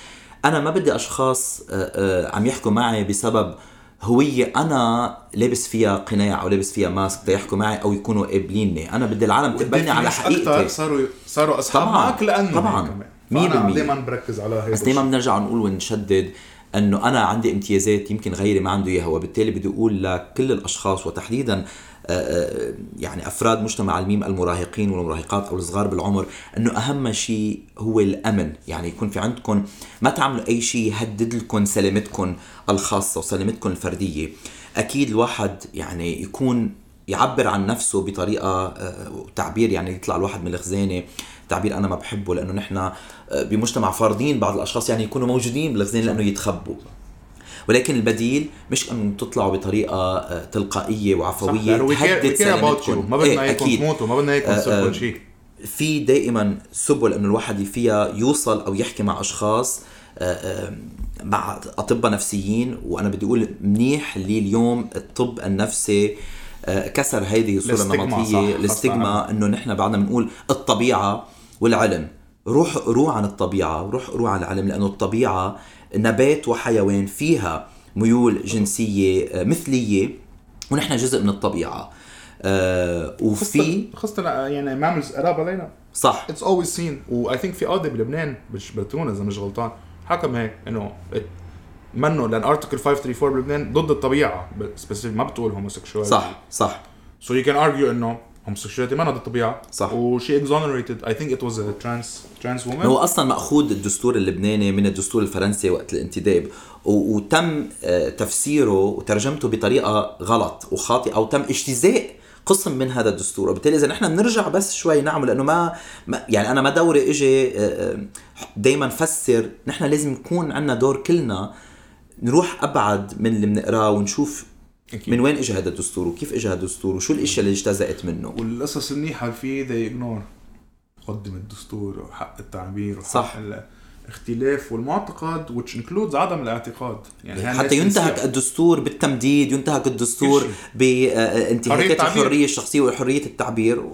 أنا ما بدي أشخاص آه، آه، عم يحكوا معي بسبب هوية أنا لابس فيها قناع أو لابس فيها ماسك يحكوا معي أو يكونوا قابليني. أنا بدي العالم تقبلني على حقيقتي. صاروا صاروا أصحاب طبعاً. معك لأنه طبعاً. دائما بركز على هيدا بس الشيء. بنرجع نقول ونشدد إنه أنا عندي امتيازات يمكن غيري ما عنده إياها وبالتالي بدي أقول لكل الأشخاص وتحديدا آه، آه، يعني أفراد مجتمع الميم المراهقين والمراهقات أو الصغار بالعمر إنه أهم شيء هو الأمن. يعني يكون في عندكم ما تعملوا أي شيء يهدد لكم سلامتكم الخاصة وسلامتكم الفردية. أكيد الواحد يعني يكون يعبر عن نفسه بطريقة آه، تعبير يعني يطلع الواحد من الخزانة. تعبير أنا ما بحبه لأنه نحن بمجتمع فارضين بعض الأشخاص يعني يكونوا موجودين بالخزانه لأنه يتخبوا. ولكن البديل مش انه تطلعوا بطريقة آه، تلقائية وعفوية تهدد سلامتكم ما بدنا إياكم إيه تموتوا ما بدنا إياكم كل شيء في دائما سبل انه الواحد فيها يوصل أو يحكي مع أشخاص آه، مع أطباء نفسيين وأنا بدي أقول منيح اللي اليوم الطب النفسي آه، كسر هذه الصورة النمطية الاستجما إنه نحن بعدنا بنقول الطبيعة والعلم. روح روح عن الطبيعة روح روح عن العلم لأنه الطبيعة نبات وحيوان فيها ميول جنسية آه، مثلية ونحن جزء من الطبيعة. آه وفي خاصة يعني ماملز قراب علينا صح. اتس اولويز سين واي ثينك في قاضي بلبنان مش بتونس إذا مش غلطان حكم هيك إنه منه لأن article 534 بلبنان ضد الطبيعة ما بتقول homosexual صح صح. so you can argue إنه homosexuality ما ضد الطبيعة. صح. وشي I think it was a trans trans woman. هو أصلا مأخوذ الدستور اللبناني من الدستور الفرنسي وقت الانتداب. وتم آه، تفسيره وترجمته بطريقة غلط وخاطئة أو تم اجتزاء قسم من هذا الدستور. وبالتالي إذا نحن بنرجع بس شوي نعمل لأنه ما, ما يعني أنا ما دوري إجي آه، آه، دائما فسر. نحن لازم يكون عندنا دور كلنا نروح أبعد من اللي بنقراه ونشوف أكيد. من وين اجى هذا الدستور؟ وكيف اجى هذا الدستور؟ وشو الاشياء اللي اجتزأت منه؟ والقصص المنيحة فيه ذي اجنور قدم الدستور وحق التعبير وحق صح. الاختلاف والمعتقد which includes عدم الاعتقاد. يعني حتى ينتهك الدستور بالتمديد ينتهك الدستور بانتهاكات الحرية الشخصية وحرية التعبير.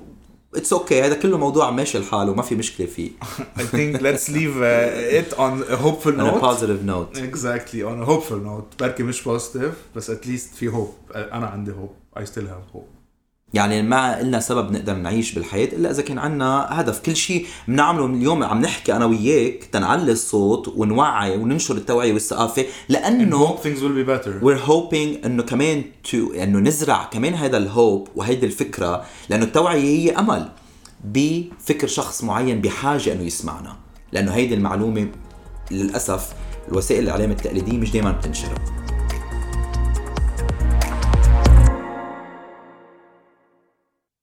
it's okay هذا كله موضوع ماشي لحاله ما في مشكلة فيه. I think let's leave it on hopeful note on positive note exactly on hopeful note بركي مش positive بس at least في hope أنا عندي hope I still have hope يعني ما لنا سبب نقدر نعيش بالحياة إلا إذا كان عنا هدف. كل شيء بنعمله اليوم عم نحكي أنا وياك تنعلي الصوت ونوعي وننشر التوعية والثقافة لأنه things will be better. we're hoping إنه كمان to إنه نزرع كمان هذا الهوب وهيدي الفكرة لأنه التوعية هي أمل. بفكر شخص معين بحاجة إنه يسمعنا. لأنه هيدي المعلومة للأسف الوسائل الإعلام التقليدية مش دائما بتنشرها.